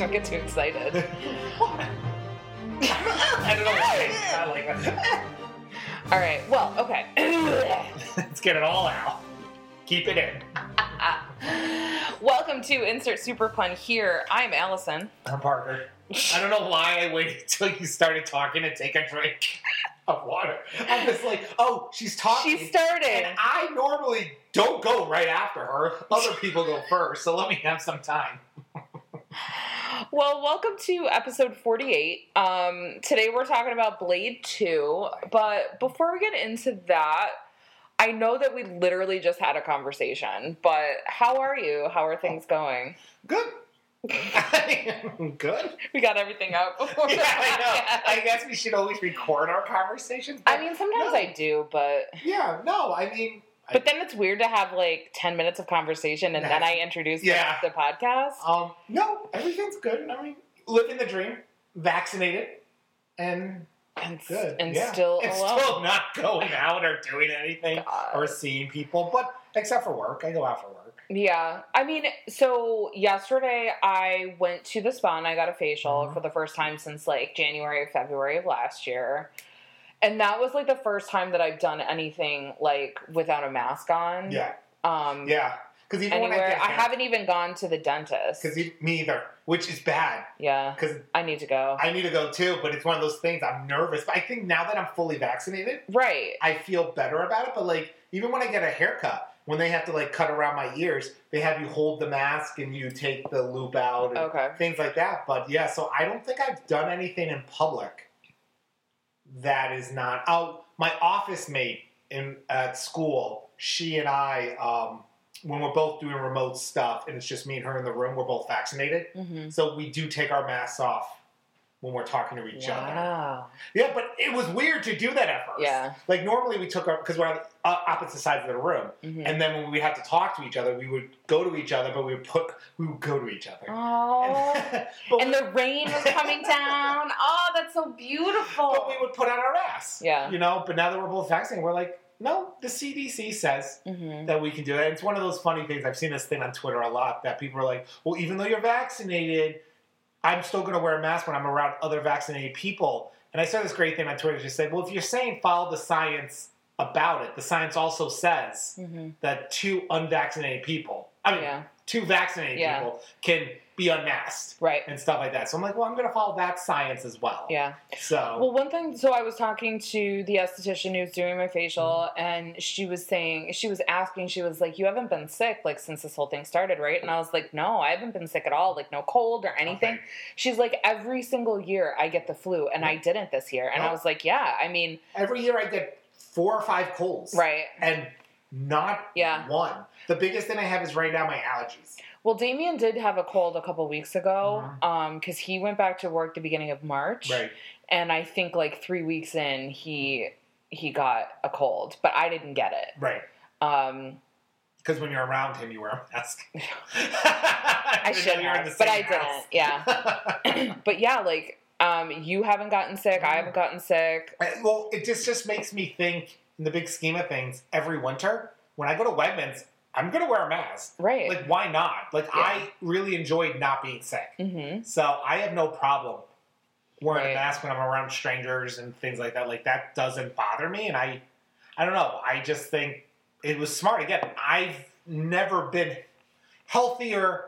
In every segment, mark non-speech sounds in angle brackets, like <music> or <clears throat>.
Don't get too excited. <laughs> I don't know why. I like that. All right. Well, okay. <laughs> <laughs> Let's get it all out. Keep it in. Welcome to Insert Super Pun here. I'm Allison. I'm Parker. I don't know why I waited till you started talking to take a drink of water. I'm just like, oh, she's talking. She started. And I normally don't go right after her. Other people go first, so let me have some time. Well, welcome to episode 48. Um, today we're talking about Blade 2, but before we get into that, I know that we literally just had a conversation, but how are you? How are things going? Good. <laughs> Good. We got everything out before. <laughs> Yeah, I know. I guess we should always record our conversations. I mean, sometimes no. I do, but Yeah, no, I mean, I- but then it's weird to have like 10 minutes of conversation and then I introduce yeah. the, the podcast. um, no, everything's good. I mean, living the dream, vaccinated, and and good. and Yeah. still and alone. still not going <laughs> out or doing anything God. or seeing people. But except for work, I go out for work. Yeah. I mean, so yesterday I went to the spa and I got a facial Mhm. for the first time since like January or February of last year. And that was like the first time that I've done anything like without a mask on. Yeah, Um yeah. Because even when I get I haven't even gone to the dentist. because me either, which is bad. Yeah. Because I need to go. I need to go too, but it's one of those things. I'm nervous, but I think now that I'm fully vaccinated, right. I feel better about it. But like, even when I get a haircut, when they have to like cut around my ears, they have you hold the mask and you take the loop out and Okay. things like that. But yeah, so I don't think I've done anything in public that is not. Oh, my office mate in at school, she and I, um, when we're both doing remote stuff and it's just me and her in the room, we're both vaccinated. hmm So we do take our masks off when we're talking to each other. Yeah, but it was weird to do that at first. Yeah. Like normally we took our because we're on opposite sides of the room, hmm and then when we had to talk to each other, we would go to each other, but we would put we would go to each other. Oh. And, <laughs> but, And we, the rain was coming down. <laughs> Oh, that's so beautiful. but we would put on our ass. Yeah. You know, but now that we're both vaccinated, we're like, no, the CDC says hmm that we can do that. It's one of those funny things. I've seen this thing on Twitter a lot that people are like, well, even though you're vaccinated, I'm still going to wear a mask when I'm around other vaccinated people. And I saw this great thing on Twitter. She said, well, if you're saying follow the science about it, the science also says hmm that two unvaccinated people, I mean, Yeah. two vaccinated Yeah. people can be unmasked Right. and stuff like that. So I'm like, well, I'm going to follow that science as well. Yeah. So Well, one thing, so I was talking to the esthetician who was doing my facial, Mm-hmm. and she was saying, she was asking, she was like, You haven't been sick, like, since this whole thing started, right? And I was like, No, I haven't been sick at all, like, no cold or anything. Okay. She's like, Every single year I get the flu, and I didn't this year. And I was like, Yeah, I mean, every year I get four or five colds. right. And not Yeah. one. The biggest thing I have is right now my allergies. Well, Damien did have a cold a couple weeks ago, Mhm. um, because he went back to work the beginning of March, Right. and I think like three weeks in, he he got a cold, but I didn't get it. Right. Um, Because when you're around him, you wear a mask. <laughs> I <laughs> should have, but I didn't. Yeah, <laughs> <clears throat> but yeah, like um, you haven't gotten sick. I haven't gotten sick. well, it just just makes me think in the big scheme of things. Every winter, when I go to Wegmans, I'm gonna wear a mask. Right. Like, why not? Like, Yeah. I really enjoyed not being sick, hmm so I have no problem wearing Right. a mask when I'm around strangers and things like that. Like that doesn't bother me, and I, I don't know. I just think it was smart. Again, I've never been healthier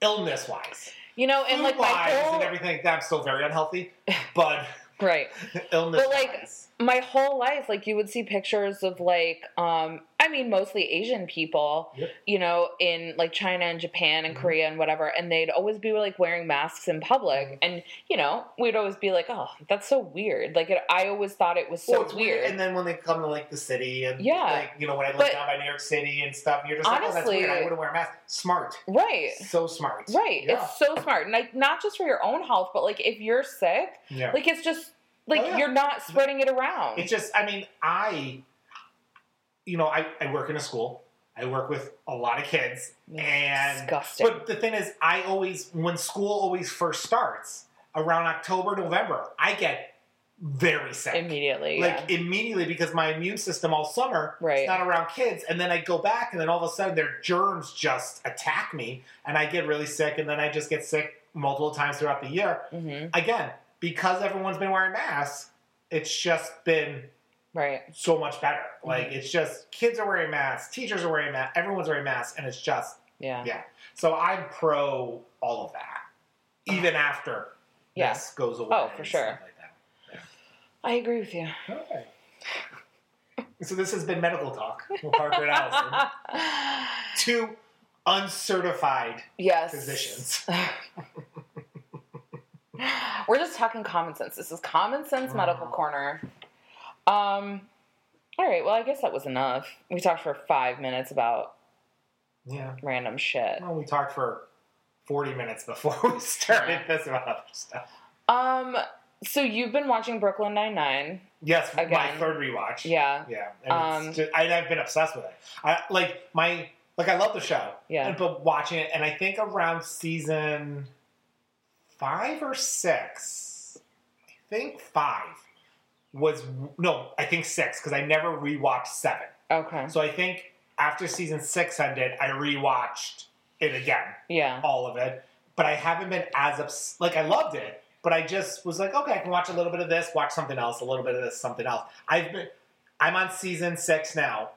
illness wise. You know, and like my and everything like that. I'm still very unhealthy, <laughs> but right. <laughs> illness But, like, my whole life, like you would see pictures of like, um, I mean, mostly Asian people, Yep. you know, in like China and Japan and Mhm. Korea and whatever, and they'd always be like wearing masks in public, Mhm. and you know, we'd always be like, oh, that's so weird. Like, it, I always thought it was so well, it's weird. And then when they come to like the city and Yeah. like you know when I live But- down by New York City and stuff, you're just like, oh, that's Honestly- weird. I wouldn't wear a mask. Smart, right. so smart. Right. Yeah. It's so smart. And like not just for your own health, but like if you're sick, yeah. like it's just like Oh, yeah. you're not spreading it around. It's just, I mean, I, you know, I, I work in a school. I work with a lot of kids, and disgusting. but the thing is, I always when school always first starts around October, November, I get very sick. Immediately. like yeah. immediately because my immune system all summer Right. is not around kids and then i go back and then all of a sudden their germs just attack me and i get really sick and then i just get sick multiple times throughout the year. hmm Again, because everyone's been wearing masks, it's just been Right. so much better. Mm-hmm. Like it's just kids are wearing masks, teachers are wearing masks, everyone's wearing masks, and it's just Yeah. yeah. So I'm pro all of that, even after Yeah. this goes away. Oh, for sure. Like that. I agree with you. Okay. So this has been medical talk with Parker and Allison, <laughs> two uncertified yes. physicians. <laughs> We're just talking common sense. This is common sense medical corner. Um. All right. Well, I guess that was enough. We talked for five minutes about Yeah. random shit. Well, we talked for 40 minutes before <laughs> we started this about other stuff. Um. So you've been watching Brooklyn Nine Nine. Yes, my third rewatch. Yeah. Yeah. And Um, it's just, I, I've been obsessed with it. I like my like I love the show. Yeah. And, but watching it, and I think around season five or six, I think five was no, I think six because I never rewatched seven. Okay. So I think after season six ended, I rewatched it again, Yeah. all of it. But I haven't been as ups- like I loved it, but I just was like, okay, I can watch a little bit of this, watch something else, a little bit of this, something else. I've been, I'm on season six now,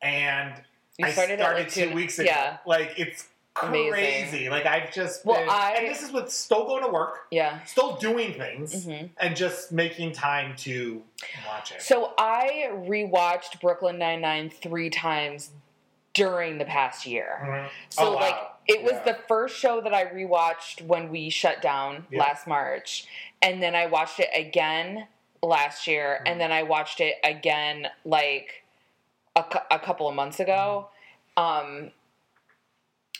and You I started, started, at like two weeks ago. Yeah. Like it's Amazing. crazy. Like I've just Well, been, I- and this is with still going to work, Yeah. still doing things, hmm and just making time to watch it. So I rewatched Brooklyn Nine Nine three times during the past year. Mhm. So Oh, wow. like it was Yeah. the first show that I rewatched when we shut down Yeah. last March, and then I watched it again last year, Mhm. and then I watched it again like a, a couple of months ago. Um,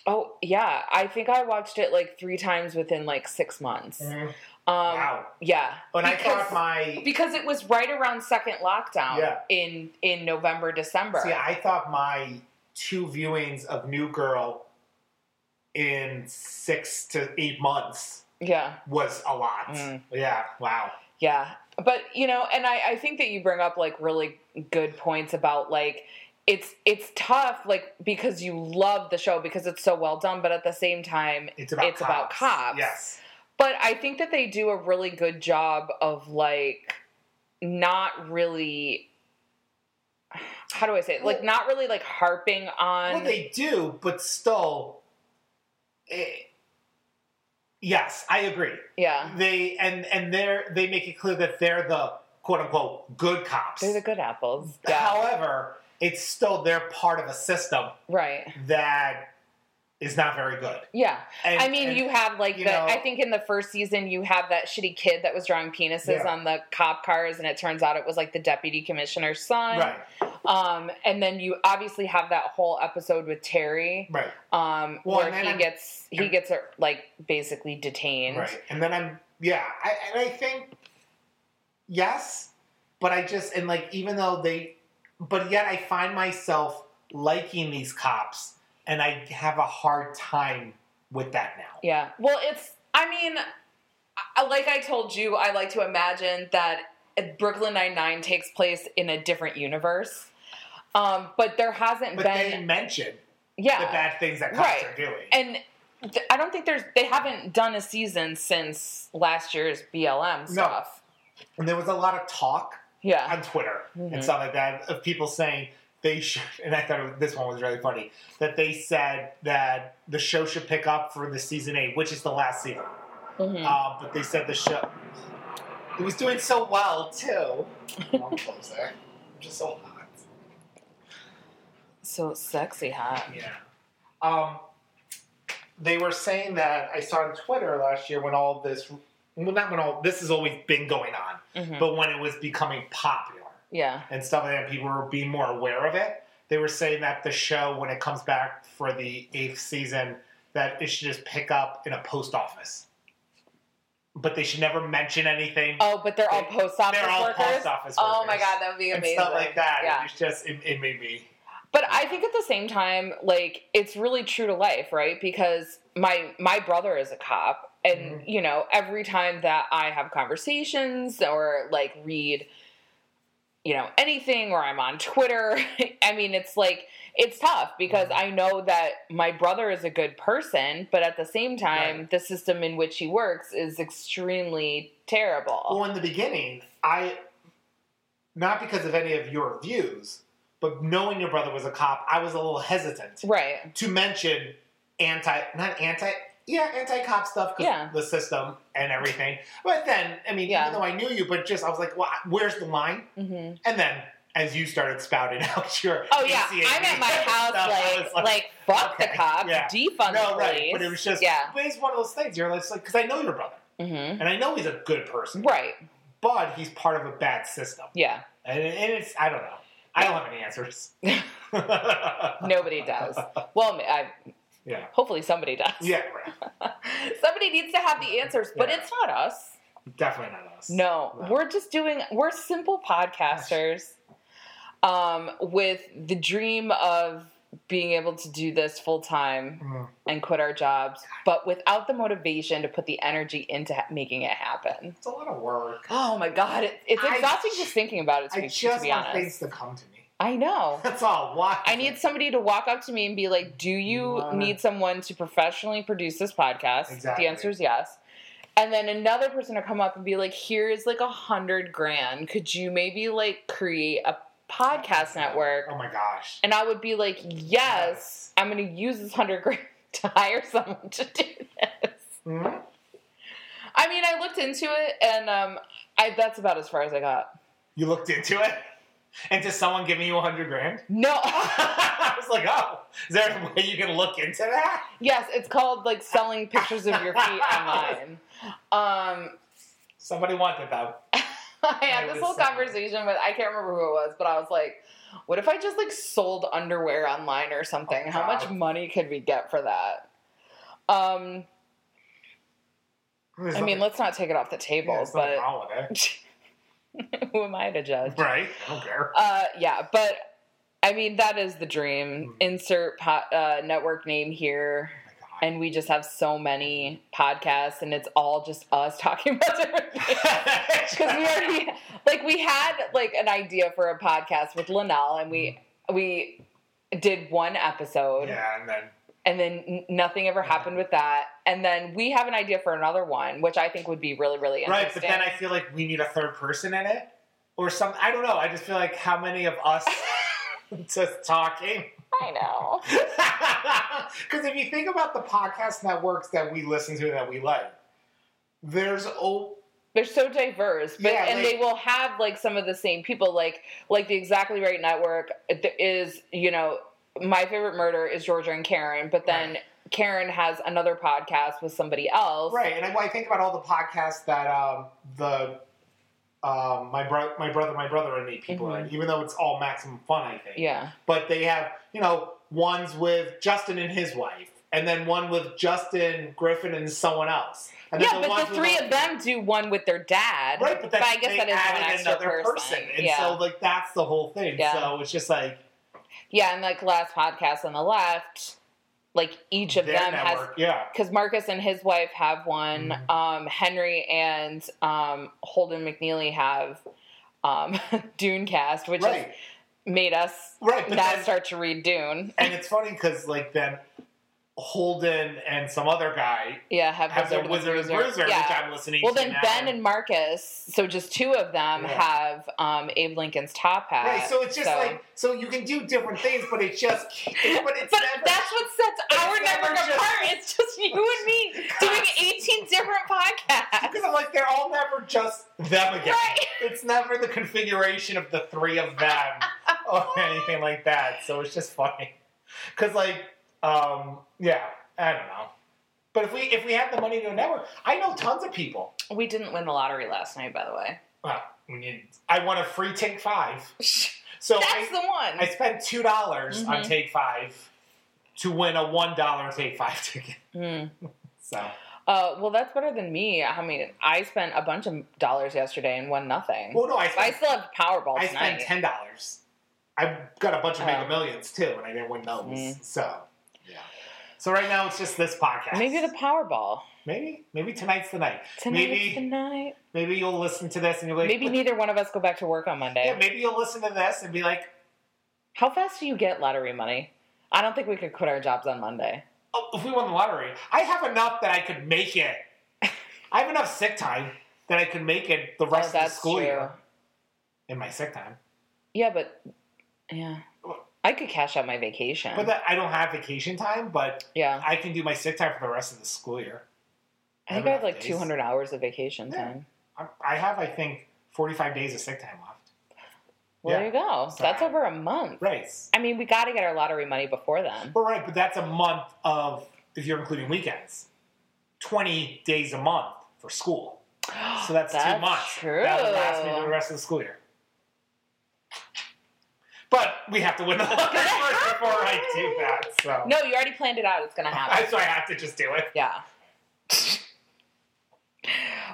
oh yeah, I think I watched it like three times within like six months. Mhm. Um, wow. Yeah, And I because- thought my because it was right around second lockdown Yeah. in in November December. See, I thought my two viewings of New Girl in six to eight months yeah. was a lot. Mm. Yeah, wow. Yeah. But you know, and I, I think that you bring up like really good points about like it's it's tough like because you love the show because it's so well done, but at the same time It's about It's cops. about cops. Yes. but I think that they do a really good job of like not really how do I say it? Like Well- not really like harping on Well, they do, but still. eh, yes, I agree. yeah. They and and they're they make it clear that they're the quote unquote good cops. They're the good apples. Yeah. However, it's still they're part of a system right. that is not very good. Yeah. And, I mean, and- you have like you the. know- I think in the first season, you have that shitty kid that was drawing penises Yeah. on the cop cars, and it turns out it was like the deputy commissioner's son. right, Um, and then you obviously have that whole episode with Terry, right. um, Well, where he I'm- gets he gets like basically detained. Right. And then I'm yeah, I and I think yes, but I just and like even though they but yet I find myself liking these cops and I have a hard time with that now. Yeah. Well, it's. I mean, like I told you, I like to imagine that Brooklyn Nine Nine takes place in a different universe. Um, but there hasn't But been. they mention yeah. the bad things that cops Right. are doing. and th- I don't think there's they haven't done a season since last year's BLM stuff. And there was a lot of talk Yeah, on Twitter Mhm. and stuff like that of people saying they should, <laughs> and I thought it was, this one was really funny, that they said that the show should pick up for the season eight, which is the last season. Mhm. Uh, but they said the show, it was doing so well too. <laughs> I'm close there. I'm just so hot. so sexy hot. Yeah. Um, they were saying that I saw on Twitter last year when all this, well, not when all this has always been going on, Mhm. but when it was becoming popular. Yeah, and stuff like that, people were being more aware of it. They were saying that the show, when it comes back for the eighth season, that it should just pick up in a post office. But they should never mention anything. Oh, but they're all post office They're all workers. post office workers. oh my god, that would be amazing. and stuff like that. Yeah. It's just it, it made me. But I think at the same time, like it's really true to life, right? Because my my brother is a cop, and Mhm. you know, every time that I have conversations or like read, you know, anything, or I'm on Twitter, <laughs> I mean, it's like it's tough because Mm-hmm. I know that my brother is a good person, but at the same time, Right. the system in which he works is extremely terrible. Well, in the beginning, I not because of any of your views, but knowing your brother was a cop, I was a little hesitant right. to mention anti, not anti, yeah, anti-cop stuff because Yeah. the system and everything. But then, I mean, Yeah. even though I knew you, but just I was like, well, where's the line? hmm And then as you started spouting <laughs> out your Oh yeah, ACAB I'm at my <laughs> house stuff, I like, like fuck the okay, cops, yeah. defund no, the right, police. but it was just yeah, but it's one of those things. You're like because I know your brother, hmm and I know he's a good person, right, but he's part of a bad system, yeah. and, and it's I don't know. I don't have any answers. <laughs> Nobody does. Well, I Yeah. hopefully somebody does. Yeah, right. <laughs> somebody needs to have the answers, but Yeah. it's not us. Definitely not us. No, No. we're just doing. We're simple podcasters, um, with the dream of being able to do this full time Mm. and quit our jobs, but without the motivation to put the energy into ha- making it happen. It's a lot of work. Oh my god, it, it's I exhausting j- just thinking about it. To I be, to just be want honest, things to come to me. I know. <laughs> That's all. Why? I need somebody to walk up to me and be like, "Do you need someone to professionally produce this podcast?" Exactly. The answer is yes. And then another person to come up and be like, "Here's like a hundred grand. Could you maybe like create a podcast network?" Oh my gosh. And I would be like, "Yes, I'm going to use this hundred grand <laughs> to hire someone to do this." Mhm. I mean, I looked into it, and um, I that's about as far as I got. You looked into it, and to someone giving you a hundred grand. No, <laughs> I was like, oh, is there a way you can look into that? yes, it's called like selling pictures of your feet online. Um, Somebody wanted that. <laughs> I had this whole conversation with I can't remember who it was, but I was like, what if I just like sold underwear online or something? Oh, How much money could we get for that? Um, There's I mean, let's not take it off the table, nothing but wrong with it. <laughs> <laughs> who am I to judge? Right? I don't care. Uh, yeah, but I mean, that is the dream. Hmm. Insert po- uh, network name here. Oh. And we just have so many podcasts, and it's all just us <laughs> talking about different things. because we already like we had like an idea for a podcast with Linnell, and we we did one episode, yeah, and then and then nothing ever happened with that. And then we have an idea for another one, which I think would be really really interesting. right, but then I feel like we need a third person in it, or some. I don't know. I just feel like how many of us <laughs> just talking. I know. <laughs> Because if you think about the podcast networks that we listen to that we like, there's oh They're so diverse, but Yeah, and like- they will have like some of the same people, like like the Exactly Right Network uh, it is you know my favorite murder is Georgia and Karen, but then Karen has another podcast with somebody else, right. And I, I think about all the podcasts that um, the um, my brother, my brother, my brother, and me people are in, even though it's all maximum fun. I think. Mm-hmm. Yeah. but they have you know ones with Justin and his wife, and then one with Justin Griffin and someone else. And then Yeah, but ones the three of them do one with their dad. Right, but, that's, I guess that is one another person. and yeah. so like that's the whole thing. Yeah. So it's just like yeah, and like last podcast on the left, like each of their them has yeah, because Marcus and his wife have one. Mhm. Um, Henry and um, Holden McNeely have um, <laughs> Dunecast, which right, has made us right. Then, start to read Dune. and it's funny because like then Holden and some other guy Yeah, have, have their Wizard and Bruiser, Yeah. which I'm listening well, then now. Ben and Marcus, so just two of them Yeah. have um, Abe Lincoln's Top Hat. Right, so it's just so- like so you can do different things, but it just <laughs> but it's But never that's what sets our network just- apart. It's just you and me <laughs> doing 18 different podcasts. because I'm like they're all never just them again. Right. It's never the configuration of the three of them <laughs> or anything like that. So it's just funny. Cause like, um, yeah, I don't know. But if we if we had the money to a network, I know tons of people. We didn't win the lottery last night, by the way. Well, we need, I won a free take five. <laughs> So That's I, the one. I spent two dollars on Mhm. take five to win a one dollar take five <laughs> ticket. Hmm. <laughs> So Uh, well, that's better than me. I mean, I spent a bunch of dollars yesterday and won nothing. well, no, I I still have Powerball I tonight. spent ten dollars. I got a bunch of Oh. Mega Millions too, and I didn't win those. Mm. So. So right now it's just this podcast. Maybe the Powerball. maybe maybe tonight's the night. Tonight maybe the night. maybe you'll listen to this and you'll be like, Maybe neither one of us go back to work on Monday. yeah, maybe you'll listen to this and be like, How fast do you get lottery money? I don't think we could quit our jobs on Monday. Oh, if we won the lottery, I have enough that I could make it. <laughs> I have enough sick time that I could make it the Oh, rest of the school true. year in my sick time. Yeah, but yeah, I could cash out my vacation. But that, I don't have vacation time, but yeah, I can do my sick time for the rest of the school year. I think I have like days. 200 hours of vacation Yeah. time. I- I have, I think, 45 days of sick time left. Well, Yeah. there you go. So That's over a month. Right. I mean, we got to get our lottery money before then. But right, but that's a month of, if you're including weekends, 20 days a month for school. <gasps> So that's, two That's months. true. That would last me the rest of the school year. But we have to win the lottery <laughs> first before I do that. So No, you already planned it out. It's going to happen. <laughs> so I have to just do it. yeah.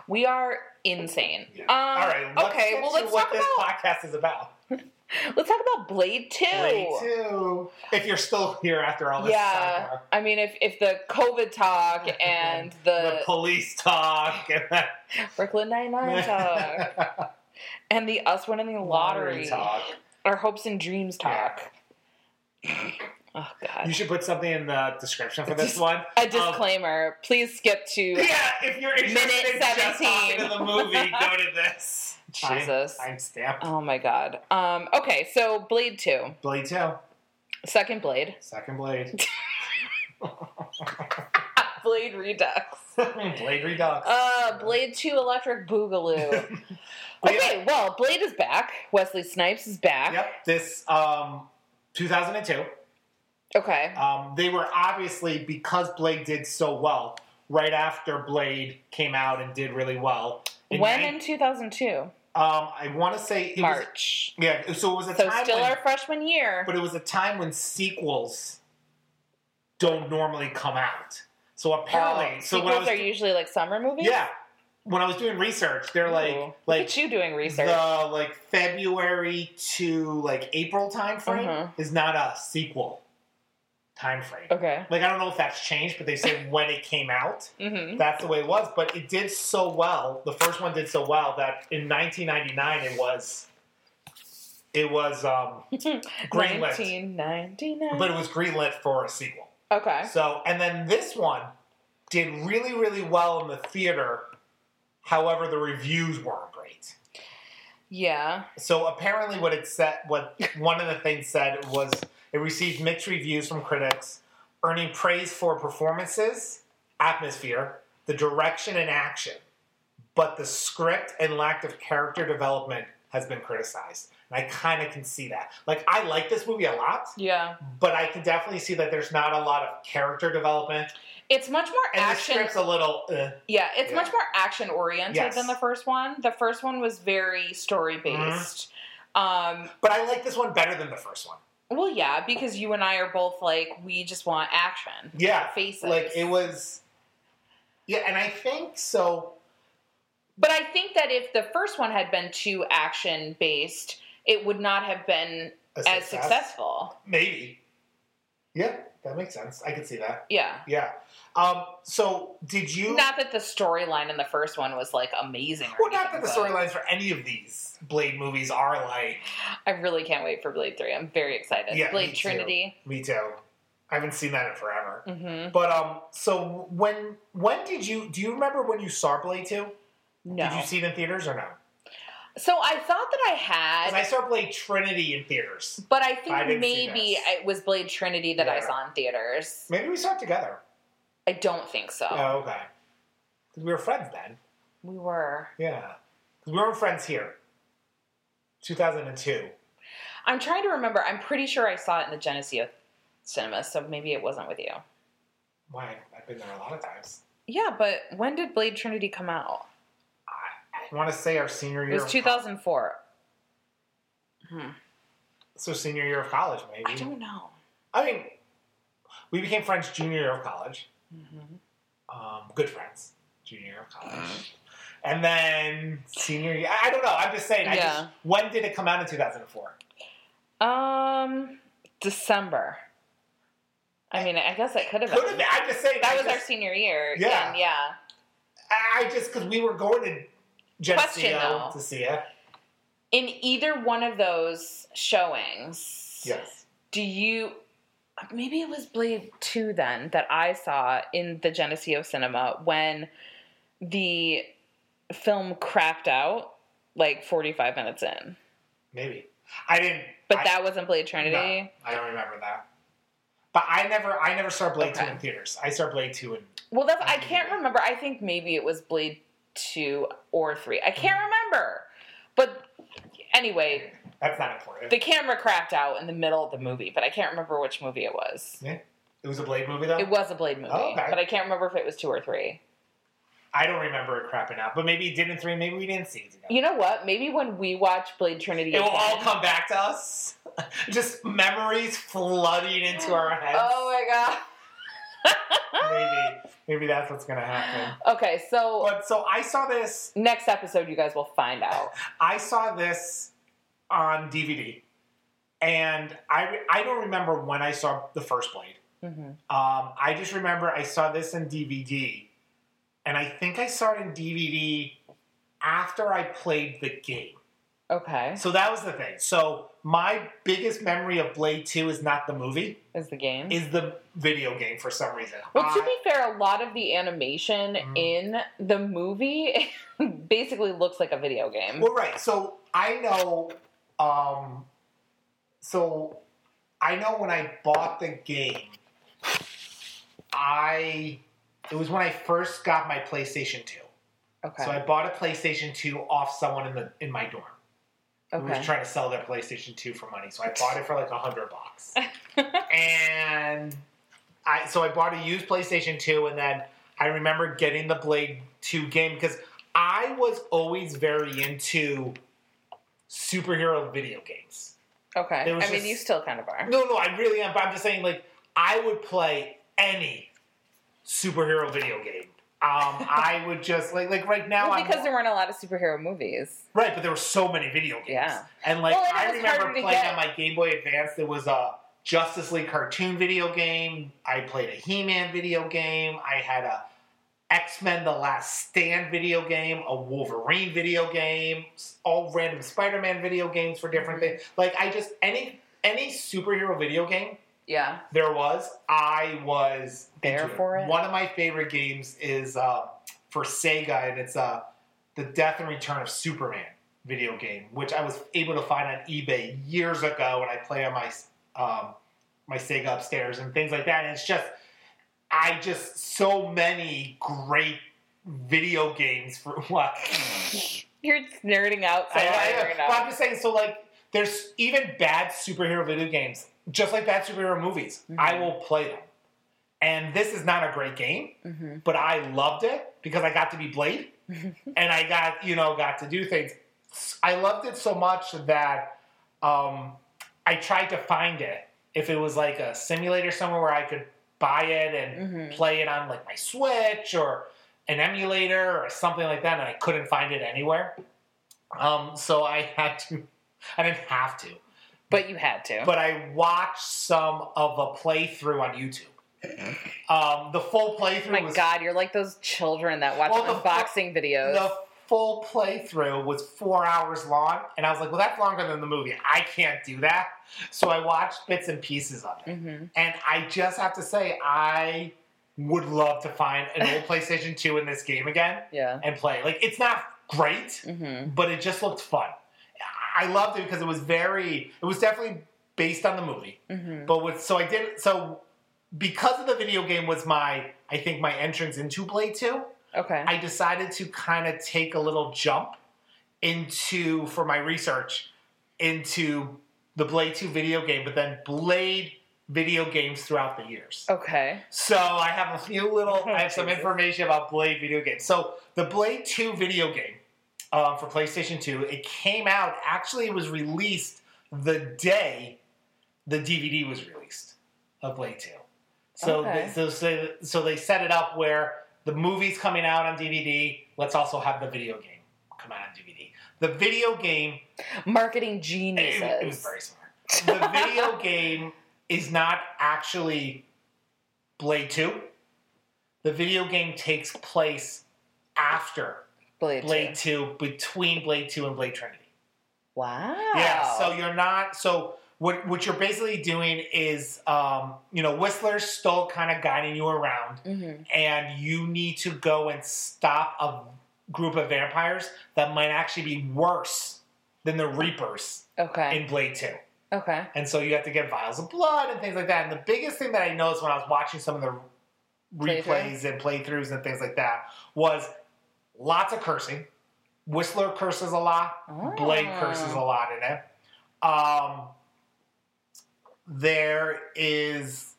We are insane. Yeah. Um, All right. Let's okay, well, let's what talk this about podcast is about. <laughs> let's talk about Blade Two. Play two. If you're still here after all this Yeah. I mean, if if the COVID talk and the the, police talk and the Brooklyn Nine Nine talk and the us winning the lottery, talk. Our hopes and dreams talk. <clears throat> Oh God. You should put something in the description for this one. A Um, disclaimer. Please skip to yeah, if you're interested in just 17. talking to the movie, go to <laughs> this. Jesus. I'm timestamp. Oh my God. Um. Okay. So Blade Two, Blade 2. second Blade, Second Blade. <laughs> Blade Redux, <laughs> Blade Redux. uh, Blade Two, Electric Boogaloo. <laughs> Okay. Well, Blade is back. Wesley Snipes is back. Yep, this um, 2002. Okay. Um, they were obviously because Blade did so well. Right after Blade came out and did really well. when nine- in 2002? um, I want to say it was March. yeah. So it was a So time still when, our freshman year. but it was a time when sequels don't normally come out. So apparently, Oh, so when I sequels was are usually like summer movies. yeah, when I was doing research, they're like Ooh. Look like at you doing research. the like February to like April time frame Uh-huh. is not a sequel time frame. okay. Like I don't know if that's changed, but they say <laughs> when it came out, Mm-hmm. that's the way it was. But it did so well. The first one did so well that in 1999 it was it was um, <laughs> greenlit, 1999. but it was greenlit for a sequel. Okay. So and then this one did really really well in the theater. However, the reviews weren't great. Yeah. So apparently, what it said, what <laughs> one of the things said was it received mixed reviews from critics, earning praise for performances, atmosphere, the direction, and action. But the script and lack of character development has been criticized, and I kind of can see that. Like, I like this movie a lot, Yeah. but I can definitely see that there's not a lot of character development, It's much more and the action. script's a little. Uh, yeah, it's Yeah. much more action oriented Yes. than the first one. The first one was very story based. Mm-hmm. Um, but I like this one better than the first one. well, yeah, because you and I are both like we just want action. Yeah, faces. like it was. Yeah, and I think so. But I think that if the first one had been too action based, it would not have been as success. successful. Maybe. Yeah, that makes sense. I can see that. Yeah. Yeah. Um. So, did you? Not that the storyline in the first one was like amazing. Or well, not that the storylines for any of these Blade movies are like. I really can't wait for Blade Three. I'm very excited. Yeah, me Blade too. Trinity. Me too. I haven't seen that in forever. Mm-hmm. But um. So when when did you do you remember when you saw Blade Two? No. Did you see it in theaters or no? So I thought that I Because had, I saw Blade Trinity in theaters. but I think I maybe it was Blade Trinity that I saw in theaters. Maybe we saw it together. I don't think so. Oh, okay. Because we were friends then. We were. Yeah. 'Cause we were friends here. 2002. I'm trying to remember. I'm pretty sure I saw it in the Geneseo cinema, so maybe it wasn't with you. Why? I've been there a lot of times. Yeah, but when did Blade Trinity come out? I, I want to say our senior year. It was 2004. Hmm. So senior year of college, maybe. I don't know. I mean, we became friends junior year of college. Mhm. Um, good friends, junior year of college. And then senior year. I, I don't know. I'm just saying. I Yeah. just, when did it come out in 2004? Um, December. I mean, I guess it could have Could have been. been. I'm just saying. That I was our senior year. Yeah. And yeah. I I just because we were going to Question, though. to see it. In either one of those showings, Yes. Do you? Maybe it was Blade Two then that I saw in the Geneseo Cinema when the film crapped out like forty five minutes in. Maybe. I didn't. But I, that wasn't Blade no, Trinity. I don't remember that. But I never, I never saw Blade Okay. Two in theaters. I saw Blade Two in. Well, that's I can't remember. I think maybe it was Blade Two or Three. I can't mm. remember. But anyway, That's not important. the camera crapped out in the middle of the movie, but I can't remember which movie it was. Yeah. it was a Blade movie though. It was a Blade movie, Oh, okay. but I can't remember if it was two or three. I don't remember it crapping out, but maybe it did in three. Maybe we didn't see it together. You know what? Maybe when we watch Blade Trinity, It will all come back to us. <laughs> Just memories flooding into our <gasps> heads. Oh my god. Maybe, maybe that's what's gonna happen. Okay, so But so I saw this. next episode, you guys will find out. I saw this on DVD, and I I don't remember when I saw the first Blade. hmm Um, I just remember I saw this in DVD, and I think I saw it in DVD after I played the game. Okay, So that was the thing. So my biggest memory of Blade Two is not the movie, is the game. is the video game for some reason. well, to be fair, a lot of the animation Mhm. in the movie <laughs> basically looks like a video game. Well, right. So I know. Um, so I know when I bought the game, I it was when I first got my PlayStation Two. Okay, So I bought a PlayStation Two off someone in the in my dorm who was trying to sell their PlayStation Two for money. So I bought it for like a hundred bucks, <laughs> and I so I bought a used PlayStation Two, and then I remember getting the Blade Two game because I was always very into superhero video games. okay. I mean, you still kind of are. No, no, I really am. But I'm just saying, like, I would play any superhero video game. Um, I would just like, like right now, Well, I'm because there weren't a lot of superhero movies. right, but there were so many video games. Yeah. and like Well, and I remember playing get. on my Game Boy Advance. There was a Justice League cartoon video game. I played a He-Man video game. I had a X-Men: The Last Stand video game, a Wolverine video game, all random Spider-Man video games for different Mm-hmm. things. Like I just any any superhero video game Yeah. there was, I was There for it? One of my favorite games is uh, for Sega, and it's uh, the Death and Return of Superman video game, which I was able to find on eBay years ago when I play on my um, my Sega upstairs and things like that. And it's just, I just so many great video games for <laughs> what. You're nerding out so I, I, right but I'm just saying, so like, there's even bad superhero video games, just like bad superhero movies. I Mhm. will play them. And this is not a great game, hmm but I loved it because I got to be Blade, <laughs> and I got you know got to do things. I loved it so much that um, I tried to find it. If it was like a simulator somewhere where I could buy it and Mhm. play it on like my Switch or an emulator or something like that, and I couldn't find it anywhere. Um, so I had to. <laughs> I didn't have to, But you had to. but I watched some of a playthrough on YouTube. <clears throat> Um, the full playthrough Oh my was God, you're like those children that watch Well, the fu- videos. the full playthrough was four hours long, and I was like, "Well, that's longer than the movie. I can't do that." So I watched bits and pieces of it, hmm and I just have to say, I would love to find an old <laughs> PlayStation Two in this game again Yeah. and play. Like, it's not great, hmm but it just looked fun. I loved it because it was very. It was definitely based on the movie, hmm but with so I did so because of the video game was my I think my entrance into Blade Two. Okay. I decided to kind of take a little jump into for my research into the Blade 2 video game, but then Blade video games throughout the years. okay. So I have a few little, I have some <laughs> information about Blade video games. So the Blade 2 video game um, for PlayStation 2, it came out, actually, it was released the day the DVD was released of Blade 2. So, Okay. they, so, so, so they set it up where the movie's coming out on DVD, let's also have the video game come out on DVD. The video game Marketing it, it was very smart. The video <laughs> game is not actually Blade 2. The video game takes place after Blade. Blade two. 2, between Blade 2 and Blade Trinity. Wow. Yeah, so you're not so what what you're basically doing is, um, you know, Whistler's still kind of guiding you around, Mm-hmm. and you need to go and stop a group of vampires that might actually be worse than the Reapers Okay. in Blade Two. okay. And so you have to get vials of blood and things like that. And the biggest thing that I noticed when I was watching some of the replays Playthrough? and playthroughs and things like that was lots of cursing. Whistler curses a lot. Blade Oh. curses a lot in it. Um, there is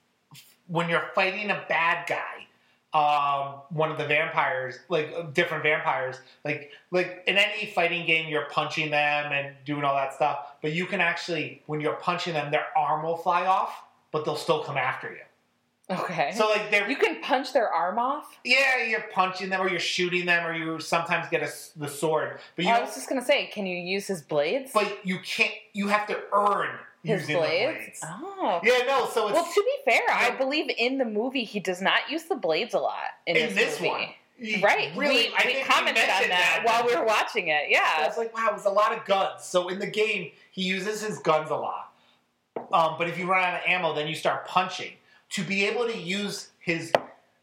when you're fighting a bad guy, um, one of the vampires, like different vampires, like like in any fighting game, you're punching them and doing all that stuff. But you can actually, when you're punching them, their arm will fly off, but they'll still come after you. Okay. So like they're you can punch their arm off. yeah, you're punching them or you're shooting them or you sometimes get a the sword, but you I was just gonna say, can you use his blades? but you can't. You have to earn his using blades. blades. Oh. Yeah, no. So it's Well, to be fair, I No. believe in the movie he does not use the blades a lot in, in this one, Right. Really, we, I we commented on mentioned that, while we were watching it. Yeah. I was like, wow, it was a lot of guns. So in the game, he uses his guns a lot. Um, but if you run out of ammo, then you start punching. To be able to use his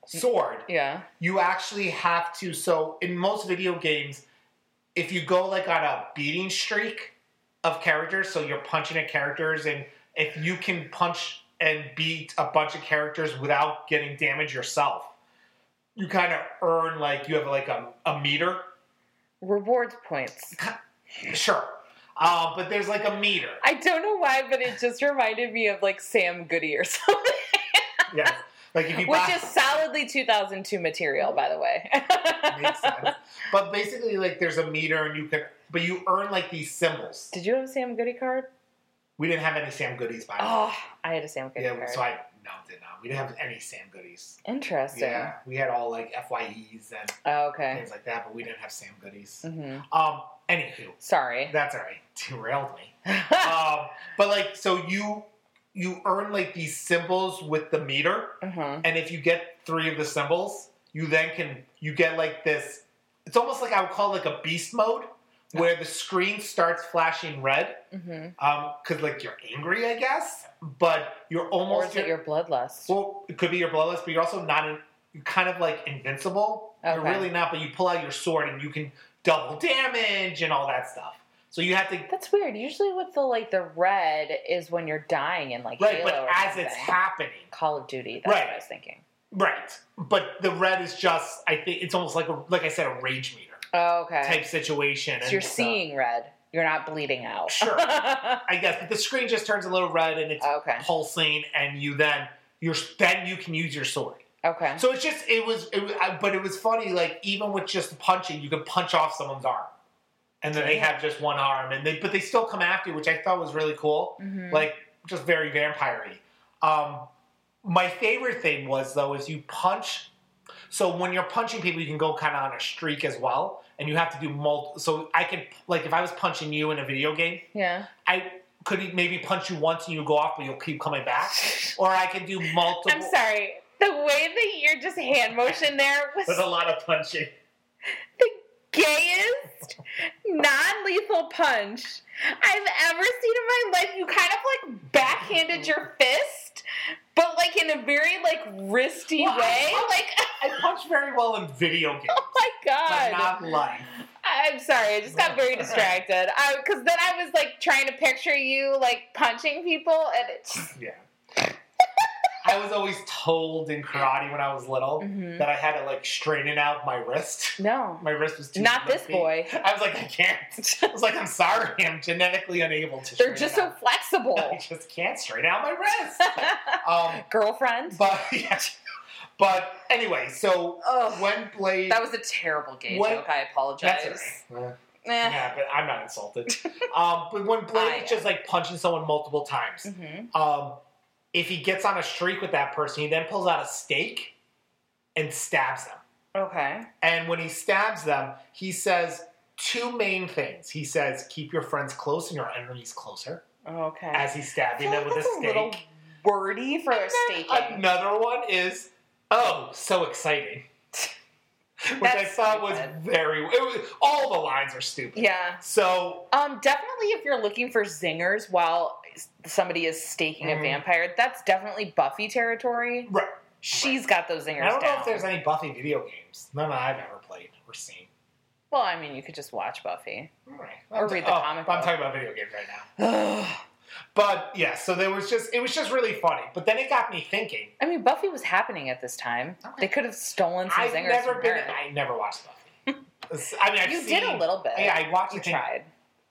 sword, Yeah. you actually have to. So in most video games, if you go like on a beating streak of characters, so you're punching at characters, and if you can punch and beat a bunch of characters without getting damage yourself, you kind of earn like you have like a, a meter. Rewards points. Sure. Uh, but there's like a meter. I don't know why, but it just reminded me of like Sam Goody or <laughs> something. Yes. Like if you Which buy, is solidly 2002 material, by the way. makes sense. <laughs> But basically, like there's a meter, and you can, but you earn like these symbols. Did you have a Sam Goody card? We didn't have any Sam Goodies by the way. Oh, I had a Sam Goody Yeah, card. so I no did not. We didn't have any Sam Goodies. Interesting. Yeah, we had all like FYEs and Oh, okay. things like that, but we didn't have Sam Goodies. hmm Um, anywho, Sorry. that's all right. <laughs> Derailed me. <laughs> um, but like, so you you earn like these symbols with the meter, hmm and if you get three of the symbols, you then can you get like this. It's almost like I would call it like a beast mode, where the screen starts flashing red, hmm um, because like you're angry, I guess, but you're Or almost is it your bloodlust? well, it could be your bloodlust, but you're also not in, you're kind of like invincible. You're Okay. really not, but you pull out your sword and you can double damage and all that stuff. So you have to That's weird. Usually, with the like the red is when you're dying in like right, Halo but or as something. it's happening, Call of Duty. That's Right. what I was thinking. right? But the red is just, I think it's almost like a, like I said, a rage meter Oh, okay. type situation. so you're stuff. seeing red. You're not bleeding out. Sure. <laughs> I guess, but the screen just turns a little red and it's okay. pulsing, and you then you're then you can use your sword. Okay. So it's just it was, it was but it was funny. Like even with just punching, you could punch off someone's arm, and then they have just one arm, and they but they still come after you, which I thought was really cool. Mhm. Like just very vampire-y. Um, my favorite thing was though is you punch. So when you're punching people, you can go kind of on a streak as well, and you have to do multiple. So I could like if I was punching you in a video game, yeah. I could maybe punch you once and you go off, but you'll keep coming back, <laughs> or I can do multiple. I'm sorry. The way that you're just hand motion there <laughs> was a lot of punching. the gayest non-lethal punch I've ever seen in my life. You kind of like backhanded your fist, but like in a very like wristy Well, I way. punch- Like, I punch very well in video games, <laughs> oh my but god! not life. I'm sorry, I just got very <laughs> distracted. Because then I was like trying to picture you like punching people, and it just. Yeah. I was always told in karate when I was little Mhm. that I had to like straighten out my wrist. No, My wrist was too not this boy. I was like, I can't. I was like, I'm sorry, I'm genetically unable to. They're just so flexible. <laughs> I just can't straighten out my wrist. <laughs> um, Girlfriend. but <laughs> yeah. But anyway, so Ugh. when Blade, That was a terrible game When- joke. I apologize. Eh. Yeah, but I'm not insulted. um, but when Blade I is just like punching someone multiple times, Mhm. um, if he gets on a streak with that person, he then pulls out a stake and stabs them. Okay. And when he stabs them, he says two main things. He says, "Keep your friends close and your enemies closer." Okay. As he's stabbing them with a that's a little stake. wordy for a staking. Another one is, "Oh, so exciting," <laughs> which I That's thought was very. It was, all the lines are stupid. Yeah. So Um, definitely if you're looking for zingers while somebody is staking Mhm. a vampire. That's definitely Buffy territory. Right. She's got those zingers I don't know if there's any Buffy video games. None that I've ever played or seen. well, I mean, you could just watch Buffy. All right. Or I'm read t- the oh, comic I'm talking about video games right now. <sighs> But yeah, so there was just it was just really funny. But then it got me thinking. I mean, Buffy was happening at this time. Okay. They could have stolen some I've zingers never from been. her. I never watched Buffy. <laughs> I mean, I've you seen, did a little bit. Yeah, I watched you tried.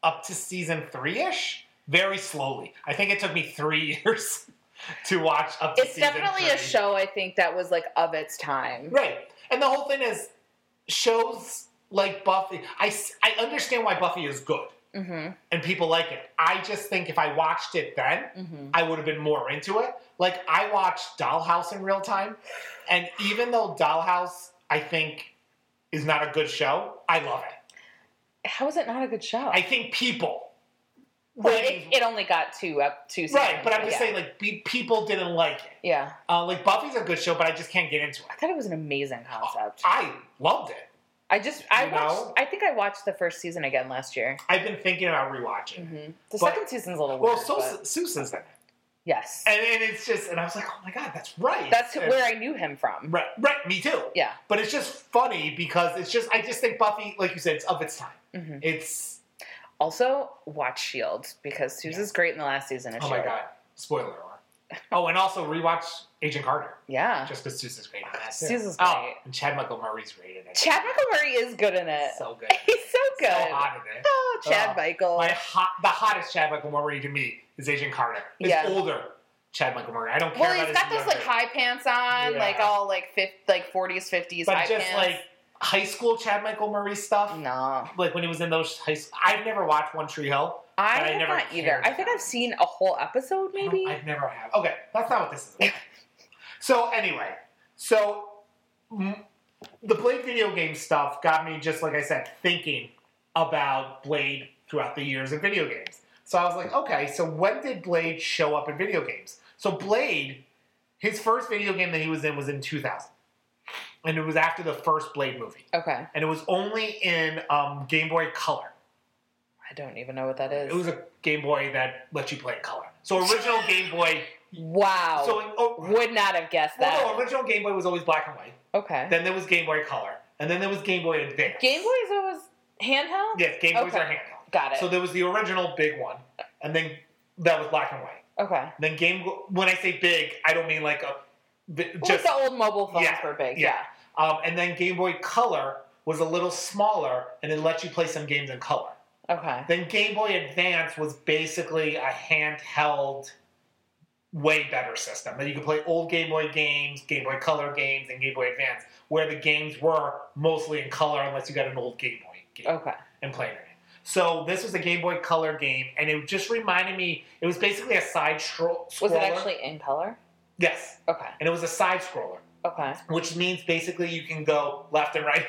up to season three ish, very slowly. I think it took me three <laughs> years to watch up to It's definitely a show I think that was like of its time. Right. And the whole thing is shows like Buffy. I, I understand why Buffy is good Mm-hmm. and people like it. I just think if I watched it then, Mm-hmm. I would have been more into it. Like I watched Dollhouse in real time, and even though Dollhouse I think is not a good show, I love it. How is it not a good show? I think people. Well, it, it only got two up two seasons. right, but I'm just yeah. saying, like, be, people didn't like it. Yeah, Uh, like, Buffy's a good show, but I just can't get into it. I thought it was an amazing concept. I loved it. I just I You watched. know? I think I watched the first season again last year. I've been thinking about rewatching. hmm The But- second season's a little Well, weird. so but- Sousa's in it. yes, And, and it's just, and I was like, oh my god, that's right. that's And- where I knew him from. Right, right, me too. Yeah. But it's just funny because it's just, I just think Buffy, like you said, it's of its time. hmm It's, Also, watch Shield because Sousa's great in the last season of oh Shield. my god, spoiler alert. Oh, and also rewatch Agent Carter, Yeah, just because Sousa's great in that. too. Sousa's Oh, great. and Chad Michael Murray's great in it. Chad Michael Murray is good in it. So good. <laughs> He's so good. So hot in it. Oh, Chad Oh, Michael. My hot, the hottest Chad Michael Murray to me is Agent Carter. It's Yeah. older Chad Michael Murray. I don't care well, about he's his got those like younger- high pants on, Yeah. like all like fifth, like forties, fifties But high just pants. like high school Chad Michael Murray stuff, no, like when he was in those high school. I've never watched One Tree Hill. I, I never not either. I think I've seen a whole episode, maybe. I've never have. Okay, that's not what this is about. <laughs> so anyway, so mm, the Blade video game stuff got me just like I said thinking about Blade throughout the years of video games. So I was like, okay, so when did Blade show up in video games? So Blade, his first video game that he was in was in 2000, and it was after the first Blade movie, Okay, and it was only in um, Game Boy Color. I don't even know what that is. It was a Game Boy that let you play in color. So original <laughs> Game Boy. wow. So oh, Would not have guessed that. Well, no, original Game Boy was always black and white. okay. Then there was Game Boy Color, and then there was Game Boy Advance. Game Boys always handheld. Yes, Game Boys Okay. are handheld. Got it. So there was the original big one, and then that was black and white. okay. Then Game. When I say big, I don't mean like a Well, just. the old mobile phones Yeah, were big. yeah. Yeah. Um, and then Game Boy Color was a little smaller, and it let you play some games in color. Okay. Then Game Boy Advance was basically a handheld, way better system. That you could play old Game Boy games, Game Boy Color games, and Game Boy Advance, where the games were mostly in color unless you got an old Game Boy game Okay. and played it. So this was a Game Boy Color game, and it just reminded me. It was basically a side stro- scroller. Was it actually in color? Yes, Okay. and it was a side scroller, Okay. which means basically you can go left and right,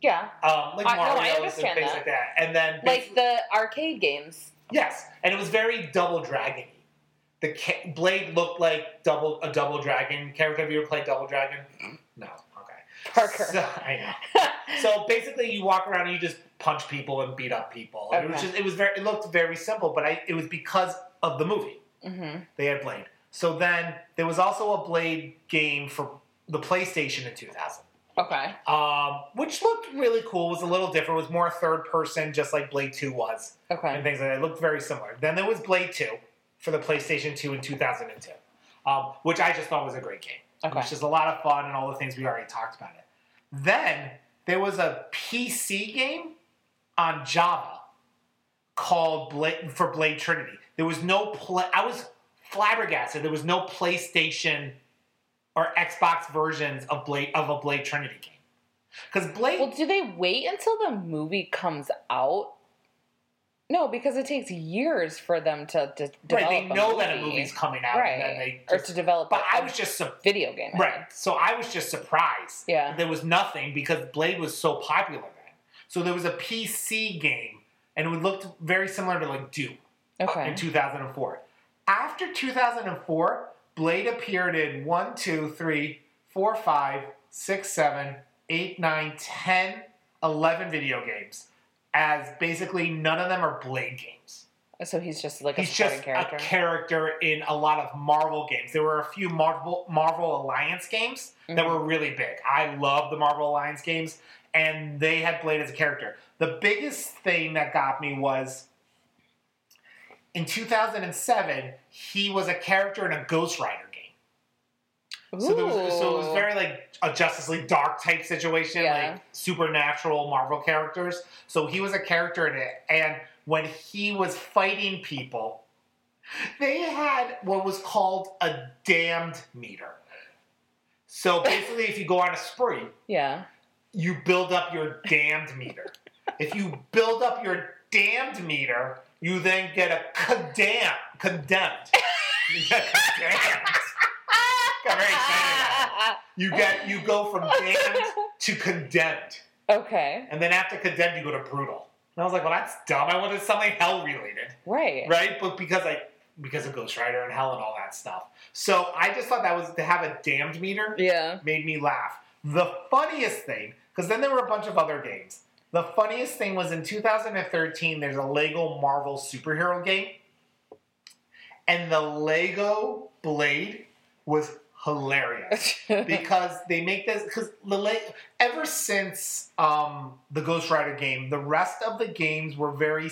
Yeah. um, like I- no, and things that. like that. And then Like the arcade games. Yes, and it was very double dragon. The ca- blade looked like double a double dragon character. Have you ever played Double Dragon? No. Okay. Parker. So, I know. <laughs> So basically, you walk around and you just punch people and beat up people. And It was Okay. just it was very it looked very simple, but I it was because of the movie hmm they had Blade. So then there was also a Blade game for the PlayStation in 2000 Okay. um, which looked really cool. Was a little different. Was more third person, just like Blade Two was Okay. and things like that. It looked very similar. Then there was Blade 2 for the PlayStation 2 in 2002, um, which I just thought was a great game. Okay. was just a lot of fun and all the things we already talked about it. Then there was a PC game on Java called Blade for Blade Trinity. There was no play. I was flabbergasted. There was no PlayStation or Xbox versions of Blade of a Blade Trinity game. Because Blade, Well, do they wait until the movie comes out? No, because it takes years for them to, to develop. right? They a know that a movie. movie's coming out, right? they or to develop. But a I was just su- video game, right. mean. So I was just surprised. Yeah. There was nothing because Blade was so popular then. So there was a PC game, and it looked very similar to like Doom Okay. in 2004. After 2004, Blade appeared in 1, 2, 3, 4, 5, 6, 7, 8, 9, 10, 11 video games. As basically none of them are Blade games. So he's just like a He's just character. a character in a lot of Marvel games. There were a few Marvel Marvel Alliance games that Mhm. were really big. I love the Marvel Alliance games, and they had Blade as a character. The biggest thing that got me was in 2007, he was a character in a Ghost Rider game. So, there was, so it was very like a Justice League Dark type situation, Yeah. like supernatural Marvel characters. So he was a character in it, and when he was fighting people, they had what was called a damned meter. So basically, if you go on a spree, yeah. you build up your damned meter. If you build up your damned meter, you then get a condemned. Condemned. You get condemned. Got very excited about You get you go from damned to condemned, okay. and then after condemned, you go to brutal. And I was like, well, that's dumb. I wanted something hell related, Right. right? But because I because of Ghost Rider and hell and all that stuff, so I just thought that was to have a damned meter Yeah. made me laugh. The funniest thing, because then there were a bunch of other games. The funniest thing was in 2013, there's a Lego Marvel superhero game. And the Lego Blade was hilarious <laughs> because they make this because the Le- ever since um, the Ghost Rider game, the rest of the games were very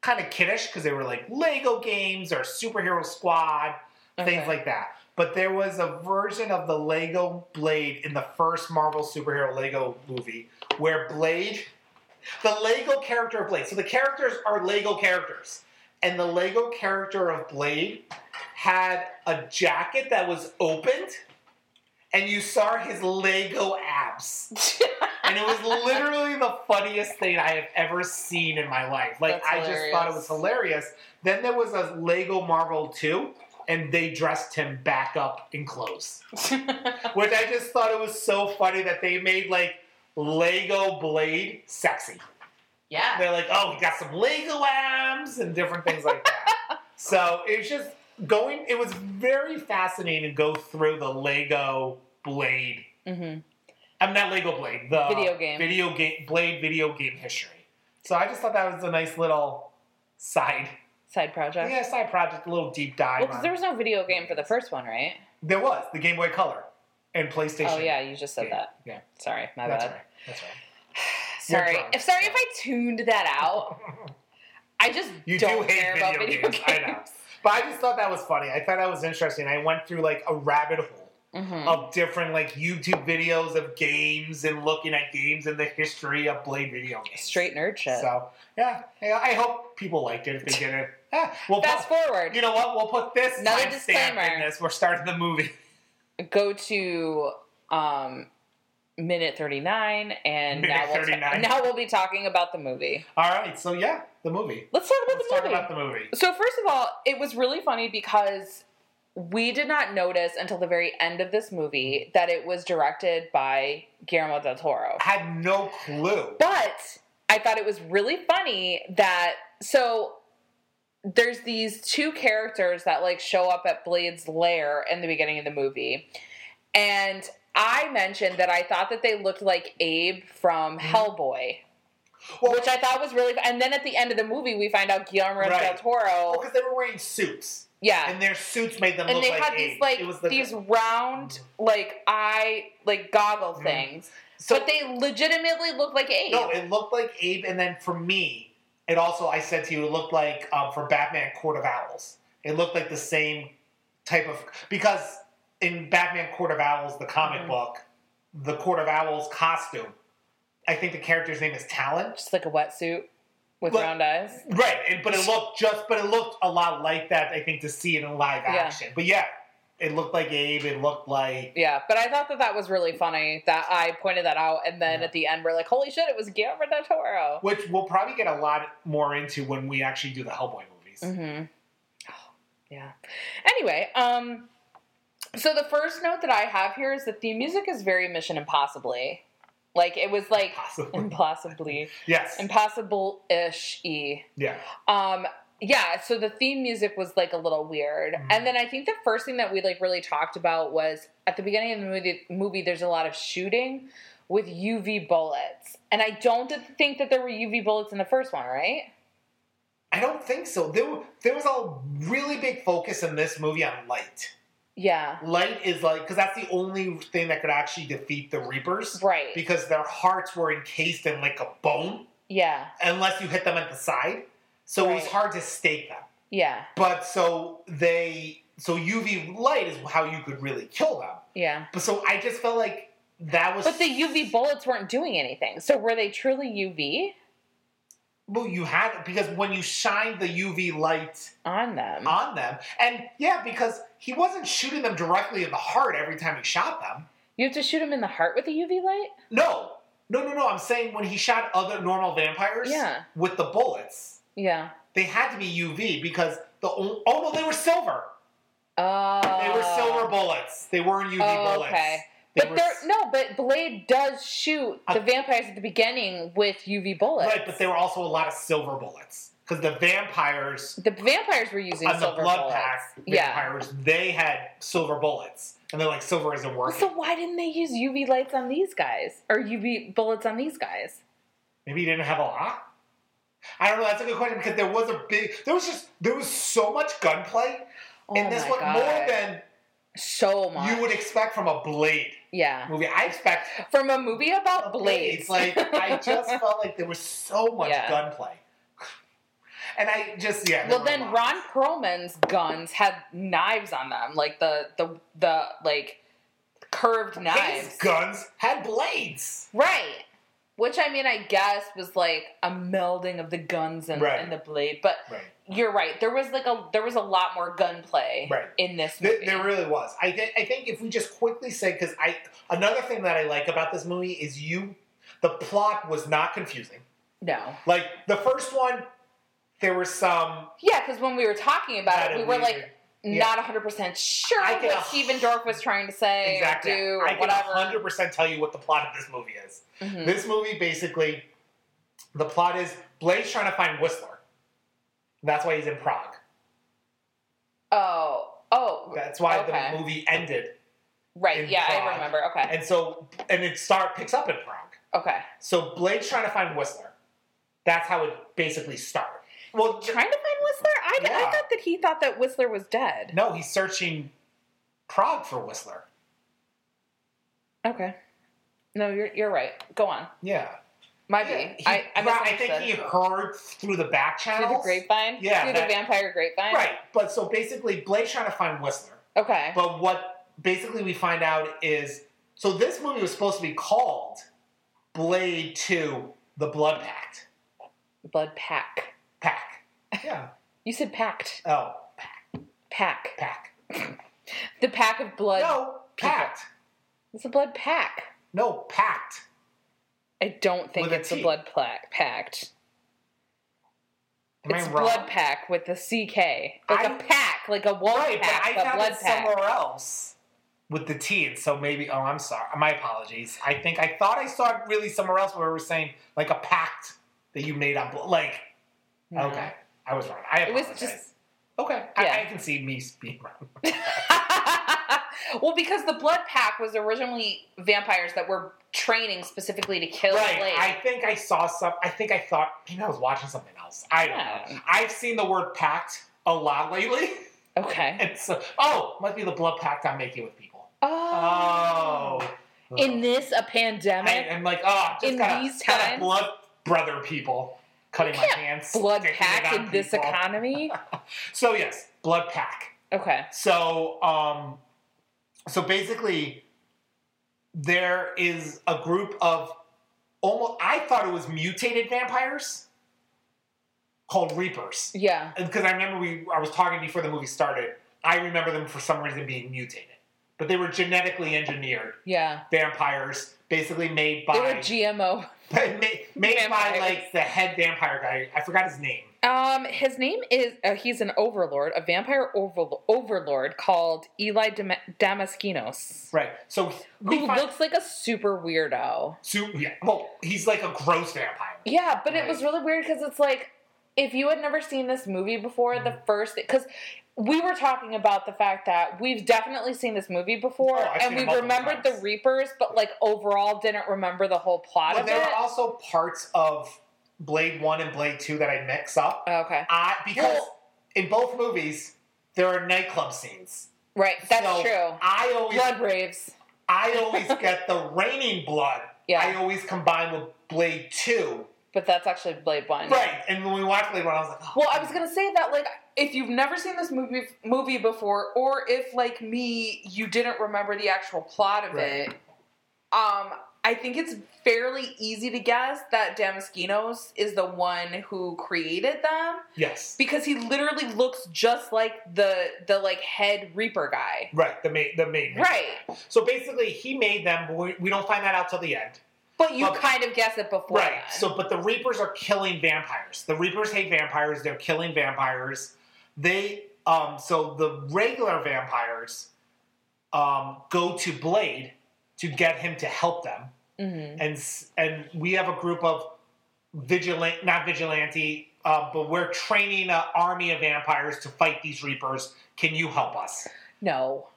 kind of kiddish because they were like Lego games or Superhero Squad things Okay. like that. But there was a version of the Lego Blade in the first Marvel superhero Lego movie where Blade, the Lego character of Blade, so the characters are Lego characters, and the Lego character of Blade had a jacket that was opened, and you saw his Lego abs. <laughs> And it was literally the funniest thing I have ever seen in my life. Like That's I just thought it was hilarious. Then there was a Lego Marvel 2, and they dressed him back up in clothes. <laughs> Which I just thought it was so funny that they made like Lego Blade sexy. yeah. They're like, oh, we got some Lego abs and different things like that. <laughs> so it's just going, it was very fascinating to go through the Lego Blade Mm-hmm. I'm not Lego Blade. The Video game. video game, Blade video game history. So I just thought that was a nice little side, Side project. yeah, side project, a little deep dive. Well, because there was no video game for the first one, right? there was the Game Boy Color and PlayStation. Oh yeah, you just said game. that. Yeah, Sorry, my that's bad. right. That's right. <sighs> Sorry. If sorry if I tuned that out. <laughs> I just You do don't hate care about video video games, games. I know. But I just thought that was funny. I thought that was interesting. I went through like a rabbit hole Mhm. of different like YouTube videos of games and looking at games and the history of Blade video games. Straight nerd shit. So yeah, I hope people liked it if they get it. Ah, we'll Fast put, forward. you know what? We'll put this Another disclaimer. in this. We're starting the movie. <laughs> Go to um, minute thirty nine, and Minute now we'll ta- now we'll be talking about the movie. All right, so yeah, the movie. Let's talk about Let's the talk movie. about the movie. So first of all, it was really funny because we did not notice until the very end of this movie that it was directed by Guillermo del Toro. I had no clue. But I thought it was really funny that so there's these two characters that like show up at Blade's lair in the beginning of the movie. And I mentioned that I thought that they looked like Abe from Hellboy, Well, which I thought was really and then at the end of the movie we find out Guillermo del Toro because they were wearing suits, yeah. and their suits made them and look they like had Abe. these like it was the, these round like eye like goggle Mhm. things. so but they legitimately looked like Abe. no, it looked like Abe, and then for me, it also I said to you, it looked like um, for Batman Court of Owls. It looked like the same type of because in Batman Court of Owls, the comic Mhm. book, the Court of Owls costume, I think the character's name is Talon. just like a wetsuit with But- round eyes. Right, and- but it looked just, but it looked a lot like that. I think to see it in live Yeah. action. But yeah, it looked like Abe. It looked like Yeah, but I thought that that was really funny that I pointed that out, and then Yeah. at the end we're like, "Holy shit! It was Guillermo del Toro." which we'll probably get a lot more into when we actually do the Hellboy movies. Mm-hmm. yeah. Anyway, um, so the first note that I have here is that the music is very Mission Impossibly. Like it was like Possibly. impossibly, <laughs> Yes. impossible-ish e. Yeah. Um, yeah, so the theme music was like a little weird. Mhm. And then I think the first thing that we like really talked about was at the beginning of the movie, movie there's a lot of shooting with UV bullets. And I don't think that there were UV bullets in the first one, right? I don't think so. There, there was a really big focus in this movie on light. Yeah. Light is like because that's the only thing that could actually defeat the Reapers. Right. Because their hearts were encased in like a bone, Yeah. unless you hit them at the side. So it was hard to stake them. Yeah. But so they, so UV light is how you could really kill them. Yeah. But so I just felt like that was. But the UV bullets weren't doing anything. So were they truly UV well, you had because when you shine the UV light on them? on them, and yeah, because he wasn't shooting them directly in the heart every time he shot them. you have to shoot them in the heart with a UV light? No, no, no, no. I'm saying when he shot other normal vampires, Yeah. with the bullets, Yeah. they had to be UV because the oh no, they were silver. Oh. They were silver bullets. They weren't UV Oh, bullets. okay. They But there, no, but Blade does shoot the Uh, vampires at the beginning with UV bullets. right, but there were also a lot of silver bullets because the vampires the vampires were using on the blood bullets. pack Yeah. vampires they had silver bullets, and they're like silver isn't working. So why didn't they use UV lights on these guys or UV bullets on these guys? Maybe he didn't have a lot. I don't know. That's a good question because there was a big. There was just there was so much gunplay in oh this my one, God. more than so much. you would expect from a Blade yeah. movie. I expect From a movie about Blades. blades. Like I <laughs> just felt like there was so much Yeah. gunplay, and I just yeah. well, then. Ron Perlman's guns had knives on them, like the the the like curved His knives. guns had blades. Right. Which I mean, I guess was like a melding of the guns and, Right. and the blade. But Right. you're right. There was like a there was a lot more gunplay Right. in this There, movie. there really was. I think. I think if we just quickly say, because I another thing that I like about this movie is you, the plot was not confusing. no. Like the first one, there was some. Yeah, because when we were talking about it, we were like not 100 percent sure I what Stephen Dorff was trying to say exactly. do I or can whatever. hundred percent tell you what the plot of this movie is. Mhm. This movie basically, the plot is Blade's trying to find Whistler. That's why he's in Prague. Oh, oh, That's why Okay. the movie ended. right. Yeah, I remember. Okay, And so, and it start picks up in Prague. okay. So Blade's trying to find Whistler. That's how it basically started. Well, Trying to find Whistler. I, I thought that he thought that Whistler was dead. no, he's searching Prague for Whistler. Okay. No, you're you're right. Go on. Yeah. Might Yeah, be. he- I I, right, I think he heard through the back through the grapevine. Yeah, through that- the vampire grapevine. Right, but so basically, Blade's trying to find Whistler. Okay. But what basically we find out is so this movie was supposed to be called Blade 2 The Blood Pact. Blood pack. Pack. Yeah. You said packed. Oh, Pack. pack. Pack. The pack of blood. no, people. packed. It's a blood pack. No, packed. I don't think With a it's a T. blood plaque packed. Am it's blood pack with the CK. Like a I- pack, like a wolf Right, pack, but I found blood it pack. somewhere else with the T, and so maybe. Oh, I'm sorry. My apologies. I think I thought I saw it really somewhere else where we were saying like a pact that you made on. Like, No. okay, I was wrong. I have It was just okay. Yeah. I, I can see me <laughs> being wrong. well, because the blood pack was originally vampires that were training specifically to kill Right. Blade. I think I saw some. I think I thought maybe I was watching something else. I don't Yeah. know. I've seen the word pact a lot lately, okay. <laughs> and so oh, must be the blood pact I'm making with people. Oh. Oh. In this a pandemic, I, am like, oh, just In these times? blood brother people cutting my can't hands, blood pack in this people. economy. <laughs> So yes, blood pack. Okay. So, um, so basically, there is a group of almost. I thought it was mutated vampires called Reapers, Yeah. because I remember we. I was talking before the movie started. I remember them for some reason being mutated, but they were genetically engineered Yeah. vampires, basically made by They were GMO. <laughs> made, made by like the head vampire guy. I forgot his name. Um, his name is uh, he's an overlord, a vampire over, overlord called Eli Dam- Damaskinos, Right. So who find, looks like a super weirdo. so, yeah, well, he's like a gross vampire. Yeah, but it was really weird because it's like if you had never seen this movie before, the Mm. first because we were talking about the fact that we've definitely seen this movie before, Oh, and we remembered the. Reapers, but like overall didn't remember the whole plot of it. But of there it. were also parts of Blade One and Blade Two that I mix up. Oh, okay. I because Well- in both movies there are nightclub scenes. Right. That's So true. I always Blood raves. I always get the raining blood. Yeah. I always combine with Blade Two. But that's actually Blade One. Right. And when we watched Blade One, I was like, oh, Well, I was gonna say that like if you've never seen this movie movie before, or if like me, you didn't remember the actual plot of Right. it, um, I think it's fairly easy to guess that Damaskinos is the one who created them yes. because he literally looks just like the the like head Reaper guy. Right. The main the main. Right. So basically, he made them, but we, we don't find that out till the end. But you But- kind of guess it before. Right. then. So, but the Reapers are killing vampires. The Reapers hate vampires. They're killing vampires. They, um, so the regular vampires, um, go to Blade to get him to help them, Mhm. and and we have a group of vigilant, not vigilante, uh, but we're training an army of vampires to fight these Reapers. Can you help us? no,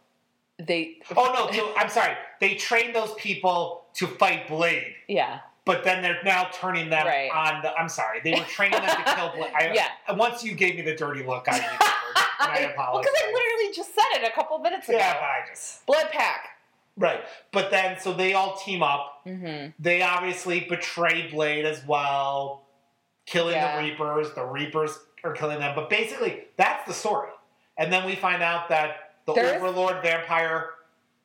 they. Oh no! So, I'm sorry. They train those people to fight Blade. Yeah. But then they're now turning them Right. on the. I'm sorry, they were training them to <laughs> kill. Blade. I, Yeah. Once you gave me the dirty look, I, <laughs> I apologize. because I literally just said it a couple minutes ago. yeah, I just Blood Pack. right. But then, so they all team up. Mm-hmm. They obviously betray Blade as well, killing Yeah. the Reapers. The Reapers are killing them. But basically, that's the story. And then we find out that the There's- Overlord vampire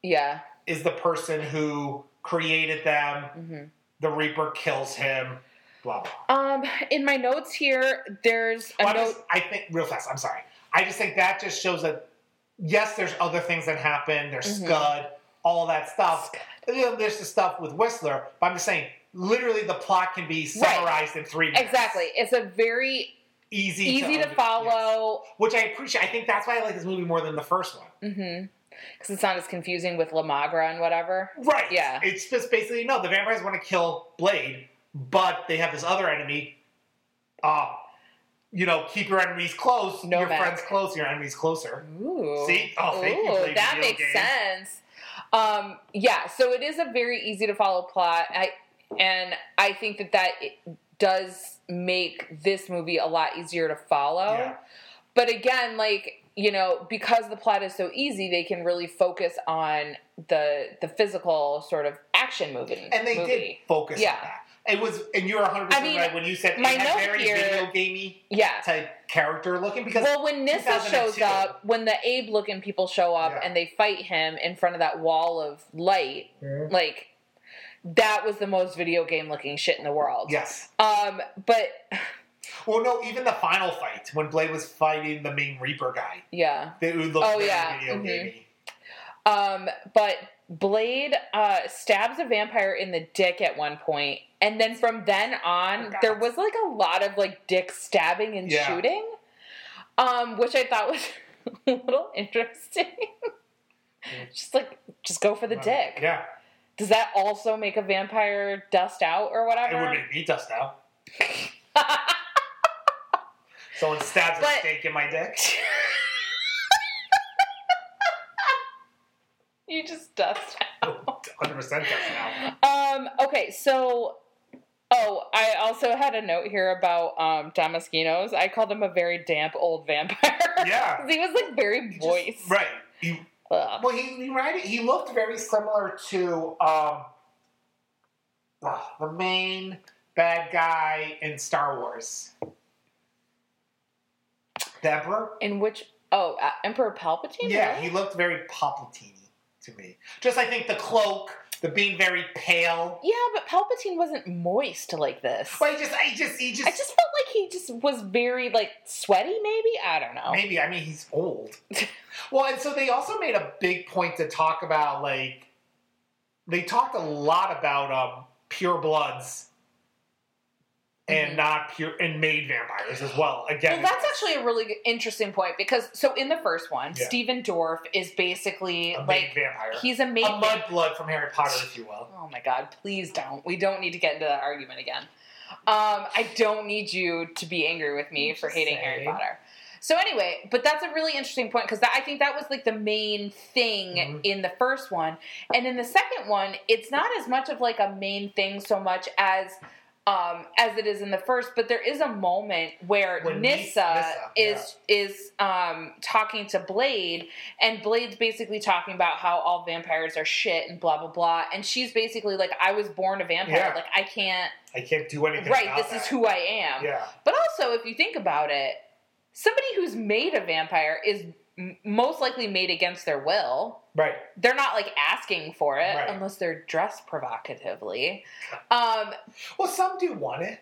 Yeah. is the person who created them. Mm-hmm. The Reaper kills him. Blah blah. Um, in my notes here, there's a Well, I, note. just, I think real fast. I'm sorry. I just think that just shows that yes, there's other things that happen. There's Mhm. Scud, all that stuff. And, you know, there's the stuff with Whistler. But I'm just saying, literally, the plot can be summarized in three minutes. Exactly. It's a very Easy, easy to yes. follow. Which I appreciate. I think that's why I like this movie more than the first one. Mm-hmm. Because it's not as confusing with La Magra and whatever. Right. Yeah. It's just basically no. The vampires want to kill Blade, but they have this other enemy. Uh, you know, keep your enemies close. No your friends close. Your enemies closer. Ooh. See? Oh, thank you, Ooh, Play that makes sense. Um, yeah, so it is a very easy to follow plot. I and I think that that it does make this movie a lot easier to follow. Yeah. But again, like you know, because the plot is so easy, they can really focus on the the physical sort of action movie. And they did focus Yeah. on that. It was, and you were 100 I percent mean, right when you said my it had note very here- video gamey Yeah. type character looking because Well, when Nyssa shows up, when the Abe looking people show up Yeah. and they fight him in front of that wall of light, Mhm. like that was the most video game looking shit in the world. yes. Um, but Well, no, even the final fight when Blade was fighting the main Reaper guy, yeah. it looked Oh, very yeah. video Mhm. gamey. Um, but Blade uh, stabs a vampire in the dick at one point, and then from then on, Forgot. there was like a lot of like dick stabbing and Yeah. shooting, um, which I thought was <laughs> a little interesting. just like, just go for the dick. Yeah, Does that also make a vampire dust out or whatever? it would make me dust out. <laughs> Someone stabs a stake in my dick. <laughs> you just dust out. <laughs> 100 percent dust out. Um, okay, so oh, I also had a note here about um Damaskinos. I called him a very damp old vampire. <laughs> Yeah. he was like very moist. right. He, well, he, he right. He looked very similar to um, uh, the main bad guy in Star Wars, the Emperor. In which oh, uh, Emperor Palpatine? Yeah, really? he looked very Palpatine to me. Just I think the cloak, the being very pale. Yeah, but Palpatine wasn't moist like this. But he just, I just, he just. I just felt like he just was very like sweaty. Maybe I don't know. Maybe I mean he's old. <laughs> well, and so they also made a big point to talk about like they talked a lot about um pure bloods and Mhm. not pure and made vampires as well. Again, Well, that's actually a really interesting point because so in the first one, Yeah. Stephen Dorff is basically a made like vampire. he's a made a mudblood from Harry Potter, if you will. Oh my god, please don't. We don't need to get into that argument again. Um, I don't need you to be angry with me for hating Harry. Potter. So anyway, but that's a really interesting point because I think that was like the main thing Mhm. in the first one, and in the second one, it's not as much of like a main thing so much as um, as it is in the first. But there is a moment where When Nyssa, Nyssa, is is um, talking to Blade, and Blade's basically talking about how all vampires are shit and blah blah blah, and she's basically like, "I was born a vampire. Yeah. Like I can't. I can't do anything. Right. This that. is who I am." Yeah. But also, if you think about it, somebody who's made a vampire is most likely made against their will. Right. They're not like asking for it Right. unless they're dressed provocatively. Um, Well, some do want it.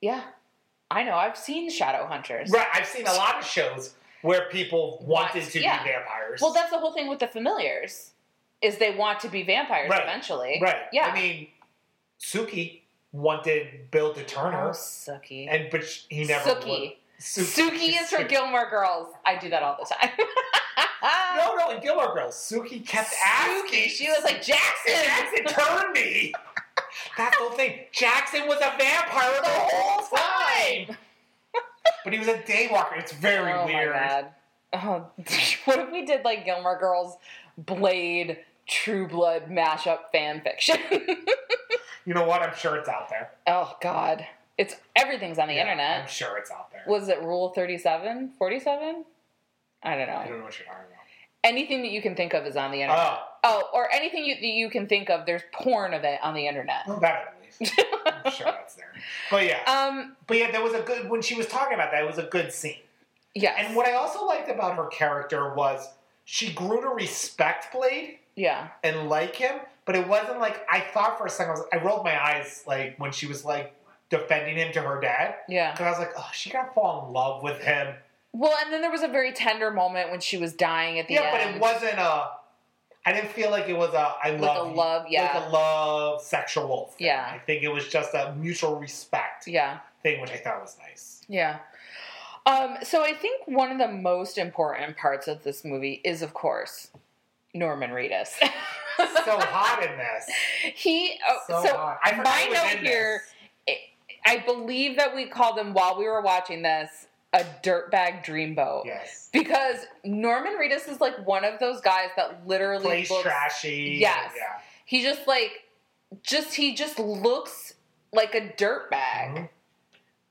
yeah, I know. I've seen shadow hunters. Right. I've seen a lot of shows where people wanted Want- to yeah. be vampires. Well, that's the whole thing with the familiars is they want to be vampires Right. eventually. right. Yeah. I mean, Sookie wanted Bill to turn Oh, her, Sookie. and but he never. would. Sookie. Sookie is for Gilmore Girls. I do that all the time. <laughs> No, no, in Gilmore Girls, Sookie kept asking. Sookie. She was like Jackson. Jackson turned me. That's the whole thing. Jackson was a vampire the whole time. But he was a daywalker. It's very oh weird. my god. Oh, <laughs> what if we did like Gilmore Girls, Blade, True Blood mashup fan fiction? <laughs> You know what? I'm sure it's out there. oh god. It's everything's on the Yeah, internet. I'm sure it's out there. Was it Rule 37? 47? I don't know. I don't know what you're talking Anything that you can think of is on the internet. about. Oh, or anything you, that you can think of, there's porn of it on the internet. Oh, that at least. <laughs> I'm sure that's there. But yeah. Um, But yeah, there was a good when she was talking about that. It was a good scene. yes. And what I also liked about her character was she grew to respect Blade yeah. and like him, but it wasn't like I thought for a second. I, was, I rolled my eyes like when she was like defending him to her dad, Yeah. because I was like, oh, she gotta fall in love with him. Well, and then there was a very tender moment when she was dying at the yeah, end. Yeah, but it wasn't a. I didn't feel like it was a I Like love a love, yeah. like a love sexual thing. Yeah. I think it was just a mutual respect Yeah. thing, which I thought was nice. Yeah. Um, so I think one of the most important parts of this movie is, of course, Norman Reedus. So <laughs> hot in this. he. Oh, So, so hot. I my note here, this. I believe that we called him while we were watching this a dirtbag dreamboat Yes. because Norman Reedus is like one of those guys that literally Plays looks. trashy. Yes. Yeah. He just like, just he just looks like a dirtbag, Mhm.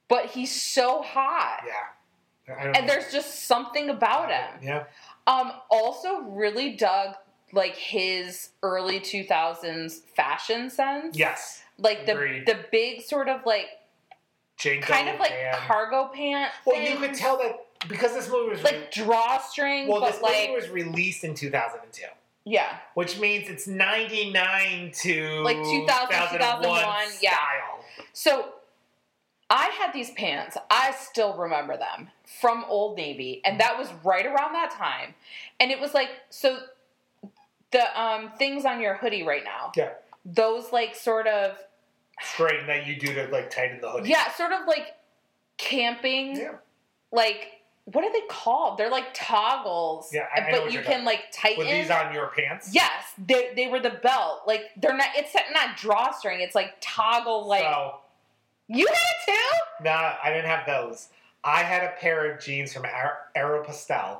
but he's so hot. Yeah. And know. there's just something about him. Yeah. Um, also really dug like his early 2000s fashion sense. Yes. Like the the big sort of like JNCO kind of like cargo pants. Well, you could tell that because this movie was like drawstring, well, but this like movie was released in 2002, yeah, which means it's 99 to Like 2000, 2001, yeah. style. So I had these pants. I still remember them from Old Navy, and that was right around that time. And it was like so the um things on your hoodie right now. Yeah. Those like sort of Straighten that you do to like tighten the hoodie. yeah, sort of like camping Yeah. like what are they called? They're like toggles. Yeah, I- but you can like tighten. With these on your pants. Yes, they, they were the belt. Like they're not. It's not drawstring. It's like toggle. Like so, you had it too. nah, I didn't have those. I had a pair of jeans from Aer- Aeropostale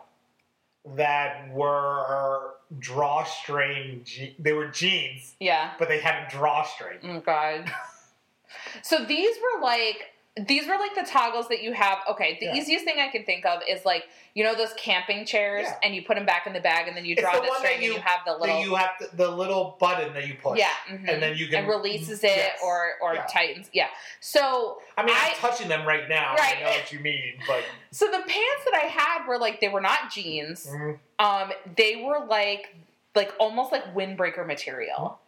that were drawstring. Je- they were jeans, Yeah. but they had a drawstring. Oh god. so these were like these were like the toggles that you have. Okay, the Yeah. easiest thing I can think of is like you know those camping chairs, Yeah. and you put them back in the bag, and then you It's draw the the, string, you- and you have the little you have the, the little button that you push. yeah, mhm. and then you can and releases it Yes. or or Yeah. tightens. Yeah. So I mean, I- I'm touching them right now. Right. I know what you mean, but so the pants that I had were like they were not jeans. mm, Um, they were like like almost like windbreaker material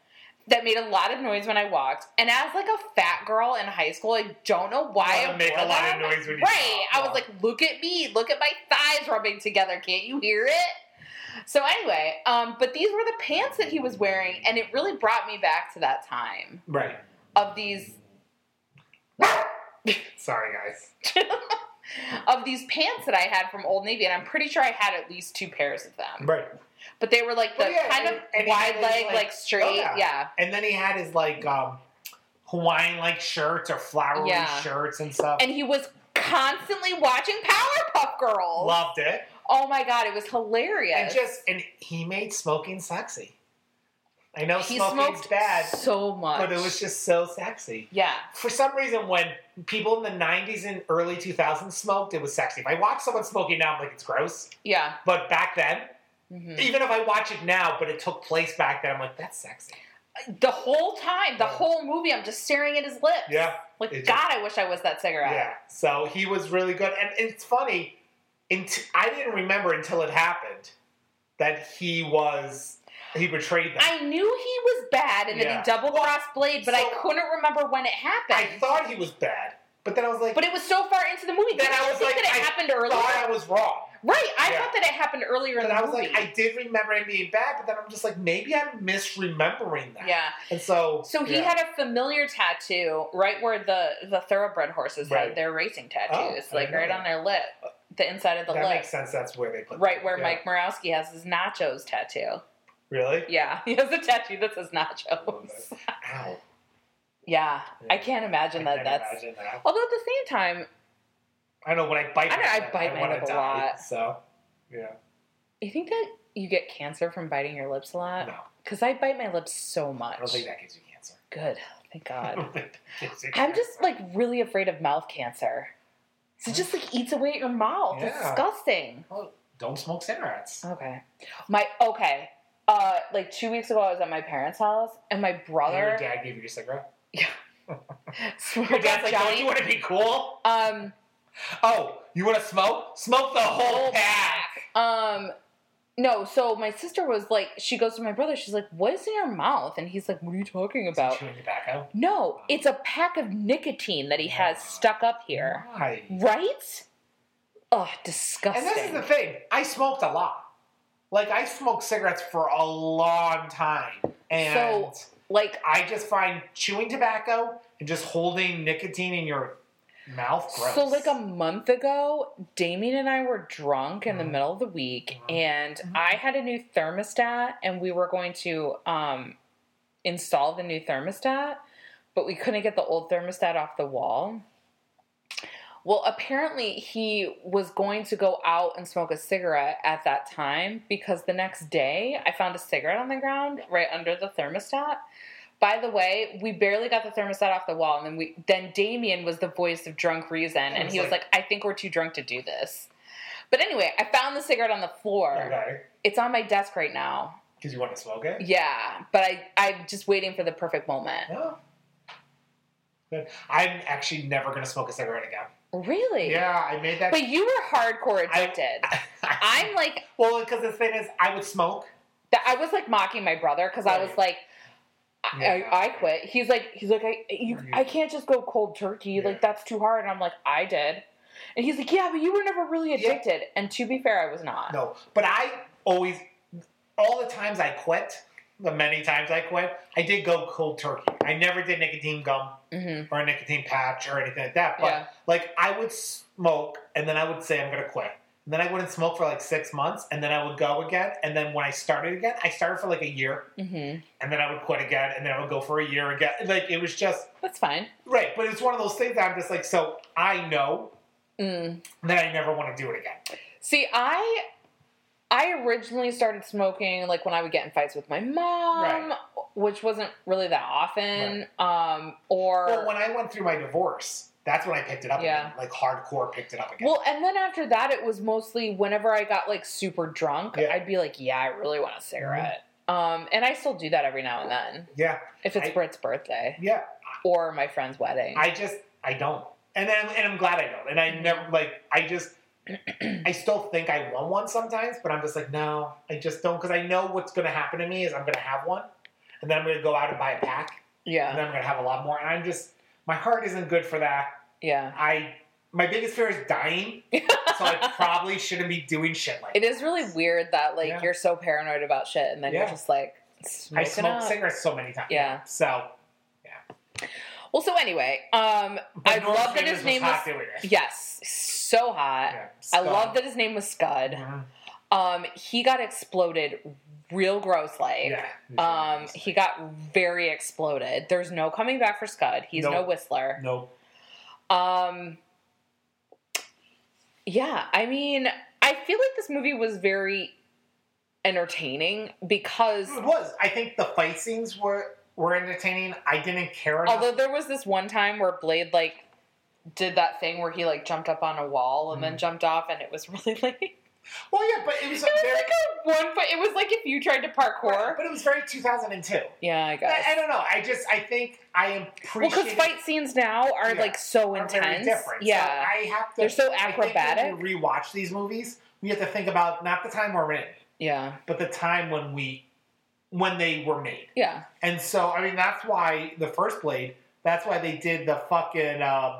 that made a lot of noise when I walked. And as like a fat girl in high school, I don't know why I make a lot of noise when you right. talk, I was like, look at me, look at my thighs rubbing together. Can't you hear it? So anyway, um, but these were the pants that he was wearing, and it really brought me back to that time right. of these <laughs> Sorry, guys. <laughs> of these pants that I had from Old Navy, and I'm pretty sure I had at least two pairs of them. Right. But they were like the Well, yeah, kind and- of and wide his, leg, like- like, straight. oh, yeah. yeah. And then he had his like um Hawaiian like shirts or flowery Yeah. shirts and stuff. And he was constantly watching Powerpuff Girls. Loved it. oh my god, it was hilarious. And just and he made smoking sexy. I know he smoking's smoked bad, so much. but it was just so sexy. yeah. For some reason, when people in the '90s and early 2000s smoked, it was sexy. If I watch someone smoking now, I'm like, it's gross. Yeah. But back then, Mhm. even if I watch it now, but it took place back then, I'm like, that's sexy. The whole time, the Yeah. whole movie, I'm just staring at his lips. Yeah. Like, God, I wish I was that cigarette. Yeah. So he was really good, and it's funny. Int- I didn't remember until it happened that he was he betrayed them. I knew he was bad and Yeah. then he double crossed Blade, but I couldn't remember when it happened. I thought he was bad, but then I was like, but it was so far into the movie. Then I was like, that it I happened earlier? thought I was wrong. right. I Yeah. thought that it happened earlier the I was movie. like, I did remember him being bad, but then I'm just like, maybe I'm misremembering that. yeah. And so, So he yeah. had a familiar tattoo right where the the thoroughbred horses Right. had their racing tattoos, Oh, like right on their lip, the inside of the that lip, makes sense. That's where they put right where yeah. Mike Morowski has his nachos tattoo. Really? Yeah, <laughs> he has a tattoo that says nachos. Ow. Yeah, I can't imagine I that. can't That's imagine that. although at the same time, I know when I bite. I know, I my bite my wanna lip a die, lot. So, yeah. you think that you get cancer from biting your lips a lot? No, Because I bite my lips so much. I don't think that gives you cancer. Good, thank I God. don't think that gives you I'm just like really afraid of mouth cancer. So it just like eats away at your mouth. It's Yeah. disgusting. Well, don't smoke cigarettes. Okay. My okay. Uh like two weeks ago I was at my parents' house and my And brother Your dad gave you a cigarette. <laughs> smoked Your dad's like, don't you want to be cool? Um Oh, you want to smoke? Smoke the whole pack. um no, so my sister was like she goes to my brother, she's like, What is in your mouth? And he's like, What are you talking about? Chewing tobacco. No, it's a pack of nicotine that he has stuck up here. Why? Right? Oh, disgusting. And this is the thing. I smoked a lot. Like I smoked cigarettes for a long time, and So- like I just find chewing tobacco and just holding nicotine in your mouth gross. So, like a month ago, Damien and I were drunk in the Mhm. middle of the week, Mhm. and Mhm. I had a new thermostat, and we were going to um, install the new thermostat, but we couldn't get the old thermostat off the wall. Well, apparently, he was going to go out and smoke a cigarette at that time because the next day I found a cigarette on the ground right under the thermostat. By the way, we barely got the thermostat off the wall, and then we then Damien was the voice of drunk reason, and he was like- "I think we're too drunk to do this." But anyway, I found the cigarette on the floor. okay, It's on my desk right now. because you want to smoke it. Yeah, but I I'm just waiting for the perfect moment. No. Good. I'm actually never going to smoke a cigarette again. Really? Yeah, I made that. But you were hardcore I- addicted. <laughs> I'm like well, because the thing is, I would smoke. that. I was like mocking my brother because I was like. I, Yeah. I, I quit. He's like, he's like, I, you, I can't just go cold turkey. Yeah. Like that's too hard. And I'm like, I did. And he's like, yeah, but you were never really Yeah. addicted. And to be fair, I was not. No, but I always, all the times I quit, the many times I quit, I did go cold turkey. I never did nicotine gum Mm-hmm. or a nicotine patch or anything like that. But Yeah. like I would smoke and then I would say I'm gonna quit. And then I wouldn't smoke for like six months and then I would go again. And then when I started again, I started for like a year Mm-hmm. and then I would quit again and then I would go for a year again. Like it was just That's fine. right. But it's one of those things that I'm just like, so I know Mm. that I never want to do it again. See, I I originally started smoking like when I would get in fights with my mom, Right. which wasn't really that often. Um, or Well, when I went through my divorce, that's when I picked it up Yeah. again. Like hardcore picked it up again. Well, and then after that, it was mostly whenever I got like super drunk, Yeah. I'd be like, "Yeah, I really want a cigarette." Um, and I still do that every now and then yeah, if it's I- Britt's birthday yeah. or my friend's wedding. I just I don't, and then and I'm glad I don't. And I never like I just I still think I want one sometimes, but I'm just like no, I just don't because I know what's going to happen to me is I'm going to have one, and then I'm going to go out and buy a pack, Yeah. and then I'm going to have a lot more, and I'm just my heart isn't good for that. yeah. I my biggest fear is dying, so I <laughs> probably shouldn't be doing shit like. It is really weird that like Yeah. you're so paranoid about shit, and then you're just like I smoked up. cigarettes so many times. Yeah. So Well, so anyway, um, I love that his name was doing yes, so hot. Yeah, I love that his name was Scud. Um, he got exploded real gross like. Yeah. Um, he got very exploded. There's no coming back for Scud. He's no whistler. Nope. Um, yeah, I mean, I feel like this movie was very entertaining because It was. I think the fight scenes were were entertaining. I didn't care enough. although there was this one time where Blade like did that thing where he like jumped up on a wall and then Mhm. jumped off and it was <laughs> really like well, yeah, but it was, it was very. like a one foot it was like if you tried to parkour. But it was very 2002. Yeah, I guess. I, I don't know. I just I think I Well, because fight scenes now are Yeah, like so intense. different. Yeah. so I have to. They're so I think acrobatic. when we rewatch these movies, we have to think about not the time we're in, yeah. but the time when we when they were made. Yeah. And so, I mean, that's why the first Blade. That's why they did the fucking um,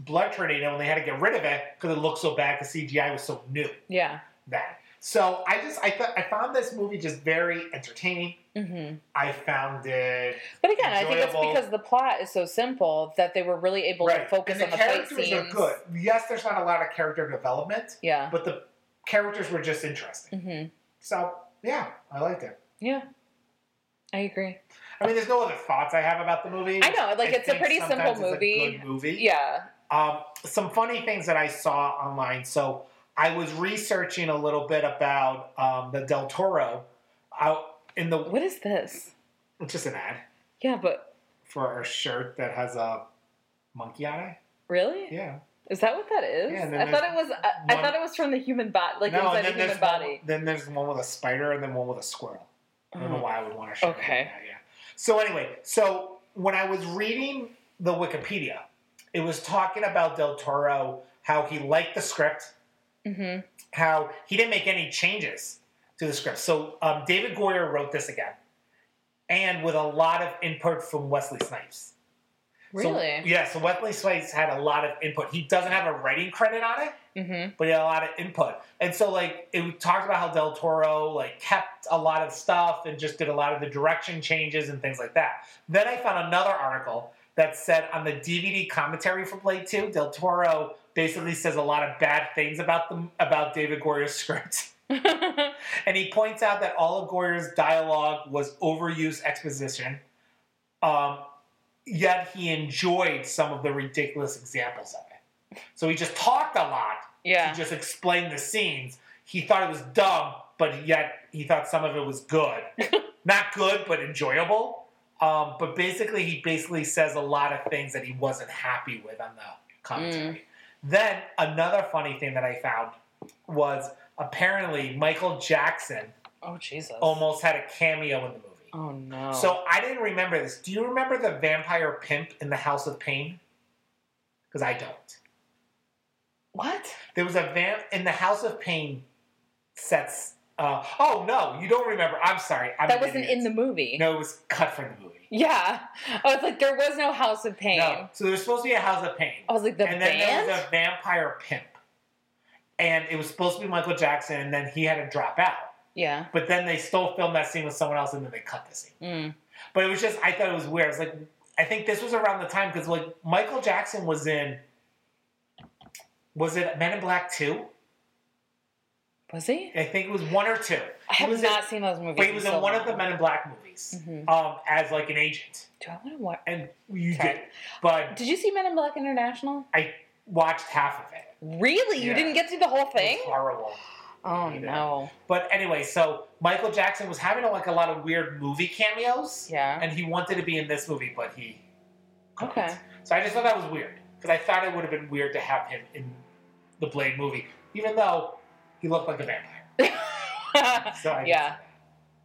blood tornado, and they had to get rid of it because it looked so bad because CGI was so new. Yeah. That. So I just I thought I found this movie just very entertaining. hmm I found it But again, I think it's because the plot is so simple that they were really able to focus and the on the fight characters scenes. are good. Yes, there's not a lot of character development, Yeah. but the characters were just interesting. hmm So yeah, I liked it. Yeah. I agree. I mean, there's no other thoughts I have about the movie. I know, like, I it's a pretty simple a movie. movie. Yeah. Um, some funny things that I saw online. So I was researching a little bit about um, the Del Toro out in the. What is this? It's just an ad Yeah, but for a shirt that has a monkey on it. really? Yeah. Is that what that is? Yeah, I thought it was. I, I thought it was from the human body, like no, inside the then human body. one. Then there's one with a spider, and then one with a squirrel. I don't know Oh. why I would want to show Okay. that. Yeah. So anyway, so when I was reading the Wikipedia, it was talking about Del Toro, how he liked the script, hmm how he didn't make any changes to the script. So um, David Goyer wrote this again, and with a lot of input from Wesley Snipes. So- Really? yeah. So Wesley Snipes had a lot of input. He doesn't have a writing credit on it, hmm but he had a lot of input. And so like it talked about how Del Toro like kept a lot of stuff and just did a lot of the direction changes and things like that. Then I found another article that said on the DVD commentary for Blade 2, Del Toro basically says a lot of bad things about them about David Goyer's <laughs> script. <laughs> and he points out that all of Goyer's dialogue was overused exposition. Um, yet he enjoyed some of the ridiculous examples of it. So he just talked a lot yeah. to just explain the scenes. He thought it was dumb, but yet he thought some of it was good. <laughs> Not good, but enjoyable. Um, but basically, he basically says a lot of things that he wasn't happy with on the commentary. Then another funny thing that I found was apparently Michael Jackson oh Jesus. almost had a cameo in the movie. Oh no. So I didn't remember this. Do you remember the vampire pimp in the House of Pain? Because I don't. what? There was a vamp in the House of Pain sets. Uh, oh no, you don't remember. I'm sorry. I'm that wasn't in the movie. No, it was cut from the movie. Yeah. I was like, there was no House of Pain. No, so there's supposed to be a House of Pain, I was like, the and then there was a vampire pimp, and it was supposed to be Michael Jackson, and then he had to drop out. Yeah. But then they still filmed that scene with someone else, and then they cut the scene. Mm. But it was just, I thought it was weird. It's like, I think this was around the time because like Michael Jackson was in, was it Men in Black Two? Was he? I think it was one or two. I have not in, seen those movies. But he was in so one of the. Men in Black movies Mhm. um, as like an agent, Do I want to watch? and you did. But Did you see Men in Black International? I watched half of it. Really? You didn't get through the whole thing? was horrible. Oh You no. But anyway, so Michael Jackson was having like a lot of weird movie cameos, Yeah. and he wanted to be in this movie, but he. couldn't. Okay. So I just thought that was weird because I thought it would have been weird to have him in the Blade movie, even though he looked like a vampire. <laughs> So I yeah.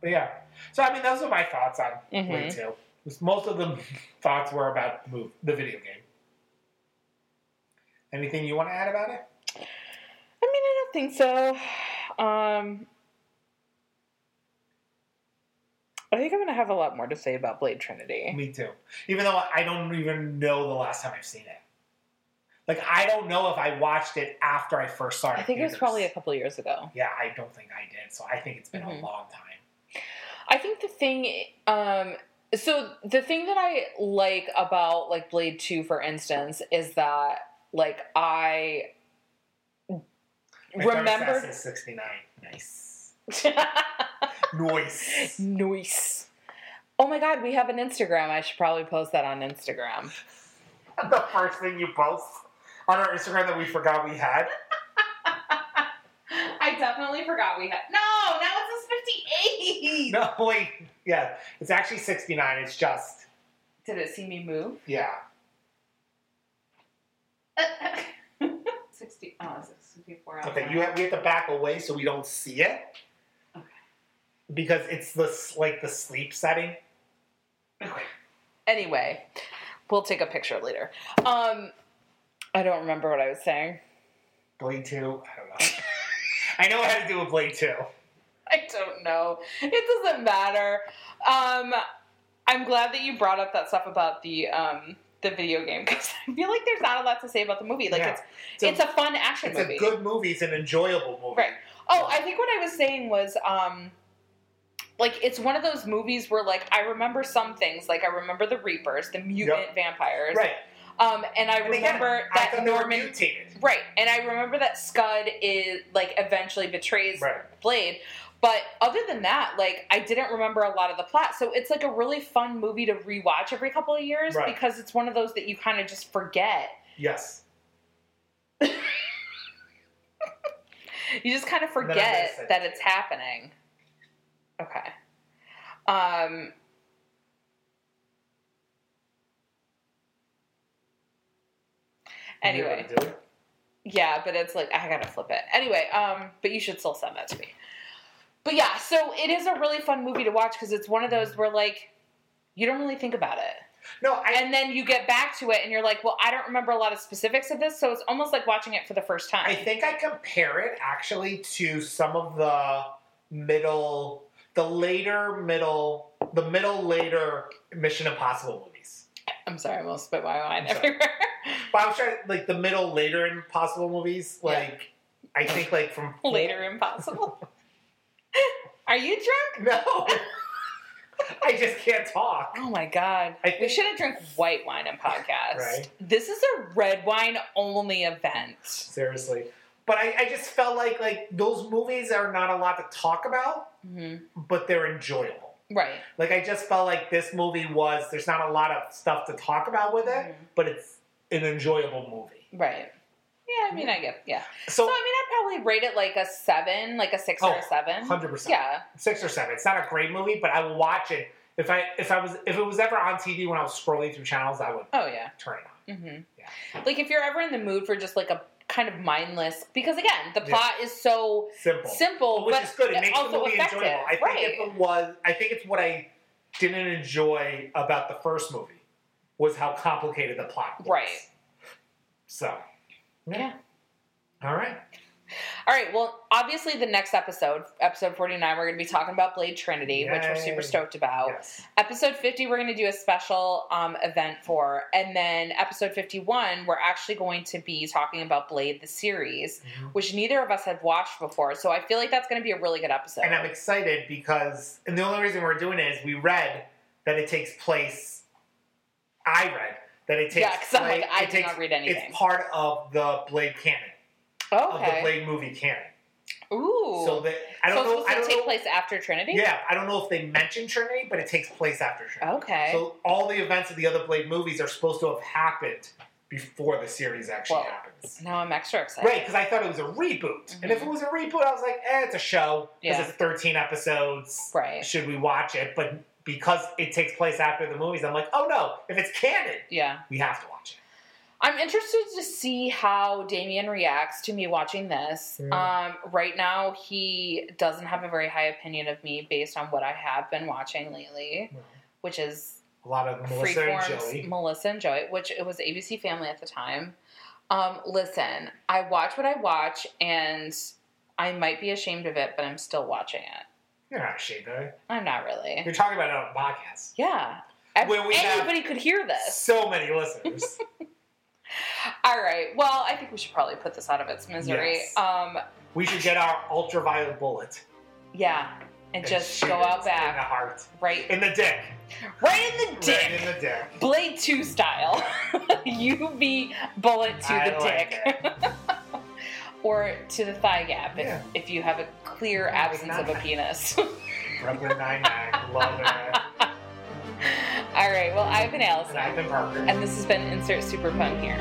But yeah. So I mean, those are my thoughts on Mhm. Blade Two. Most of the <laughs> thoughts were about the move, the video game. Anything you want to add about it? I mean, I don't think so. Um, I think I'm gonna have a lot more to say about Blade Trinity. Me too. Even though I don't even know the last time I've seen it. Like I don't know if I watched it after I first saw it. I think it was probably a couple years ago. Yeah, I don't think I did. So I think it's been Mhm. a long time. I think the thing, um, so the thing that I like about like Blade Two, for instance, is that like I Remember. Sixty nine. Nice. <laughs> Nice. nice. Oh my god, we have an Instagram. I should probably post that on Instagram. <laughs> the first thing you post on our Instagram that we forgot we had. <laughs> I definitely forgot we had. No, now it's Please. No, wait. Yeah, it's actually 69. It's just, Did it see me move? yeah. 60. Oh, 64. Okay, you have, we have to back away so we don't see it. Okay. Because it's the like the sleep setting. Okay. Anyway, we'll take a picture later. Um, I don't remember what I was saying. Blade 2, I don't know. <laughs> I know it had to do with Blade 2. I don't know. It doesn't matter. Um, I'm glad that you brought up that stuff about the um, the video game because <laughs> I feel like there's not a lot to say about the movie. Like Yeah. it's It's a- it's a fun action It's movie. a good movie. It's an enjoyable movie. Right. Oh, I think what I was saying was, um, like it's one of those movies where like I remember some things, like I remember the Reapers, the mutant vampires, Right. Um, and I And again, remember I that were Norman, right? And I remember that Scud is like eventually betrays Right. Blade. But other than that, like I didn't remember a lot of the plot. So it's like a really fun movie to rewatch every couple of years Right. because it's one of those that you kind of just forget. Yes. <laughs> You just kind of then I'm gonna forget that it's happening. Okay. Um Anyway, gonna do it? yeah, but it's like I gotta flip it. Anyway, um, but you should still send that to me. But yeah, so it is a really fun movie to watch because it's one of those where like you don't really think about it. No, I, and then you get back to it and you're like, well, I don't remember a lot of specifics of this, so it's almost like watching it for the first time. I think I compare it actually to some of the middle, the later middle, the middle later Mission Impossible movies. I'm sorry, I almost spit my wine everywhere. But I'm trying like the middle later Impossible movies. Yeah. Like I think like from <laughs> Later impossible. <laughs> Are you drunk? No, <laughs> I just can't talk. Oh my god. I we shouldn't drink white wine in podcast. Right. This is a red wine only event. Seriously. But I, I just felt like like those movies are not a lot to talk about, hmm but they're enjoyable. Right. Like I just felt like this movie was there's not a lot of stuff to talk about with it, Mhm. but it's an enjoyable movie. Right. Yeah, I mean, I get, yeah. So So, I mean, I'd probably rate it like a seven, like a six or Oh, a seven. hundred percent, Yeah. six or seven. It's not a great movie, but I will watch it if I if I was if it was ever on TV when I was scrolling through channels, I would Oh, yeah. turn it on. Mm-hmm. Yeah. Like if you're ever in the mood for just like a kind of mindless, because again, the Yeah. plot is so Simple, simple, which but is good. It makes the movie enjoyable. I think right. if it was, I think it's what I didn't enjoy about the first movie was how complicated the plot was. Right. So, yeah. all right. All right. Well, obviously, the next episode, episode 49, we're going to be talking about Blade Trinity, which we're super stoked about. Yes. Episode 50, we're going to do a special um, event for. And then episode 51, we're actually going to be talking about Blade, the series, which neither of us have watched before. So I feel like that's going to be a really good episode. And I'm excited because, and the only reason we're doing it is we read that it takes place. I read that it takes. yeah, because I'm like, I it takes- not read anything. It's part of the Blade canon, of the. Blade movie canon. Ooh. So that I don't so know. I don't take know. place after Trinity? Yeah, I don't know if they mention Trinity, but it takes place after Trinity. Okay. So all the events of the other Blade movies are supposed to have happened before the series actually Whoa. happens. now I'm extra excited. Right, because I thought it was a reboot. And if it was a reboot, I was like, eh, it's a show. Because Yeah. it's 13 episodes. Right. Should we watch it? But because it takes place after the movies, I'm like, oh no, if it's canon, Yeah. we have to watch it. I'm interested to see how Damien reacts to me watching this. Mm. Um, right now, he doesn't have a very high opinion of me based on what I have been watching lately, which is A lot of Melissa and Joey. Melissa and Joey, which it was ABC Family at the time. Um, listen, I watch what I watch, and I might be ashamed of it, but I'm still watching it. You're not ashamed of it. I'm not really. You're talking about it on a podcast. Yeah. Where we Anybody could hear this. So many listeners. <laughs> All right. Well, I think we should probably put this out of its misery. Yes. Um, we should get our ultraviolet bullet. yeah, and and just go out In the back, heart. right, In the dick. right in the dick, Right in the dick. Blade Two style. <laughs> UV bullet to I the like dick, <laughs> or to the thigh gap if, Yeah. if you have a clear Like absence of a penis. <laughs> Brooklyn Nine-Nine. Love it. <laughs> All right. Well, I've been And Allison, I've been Parker. and this has been Insert Super Fun here.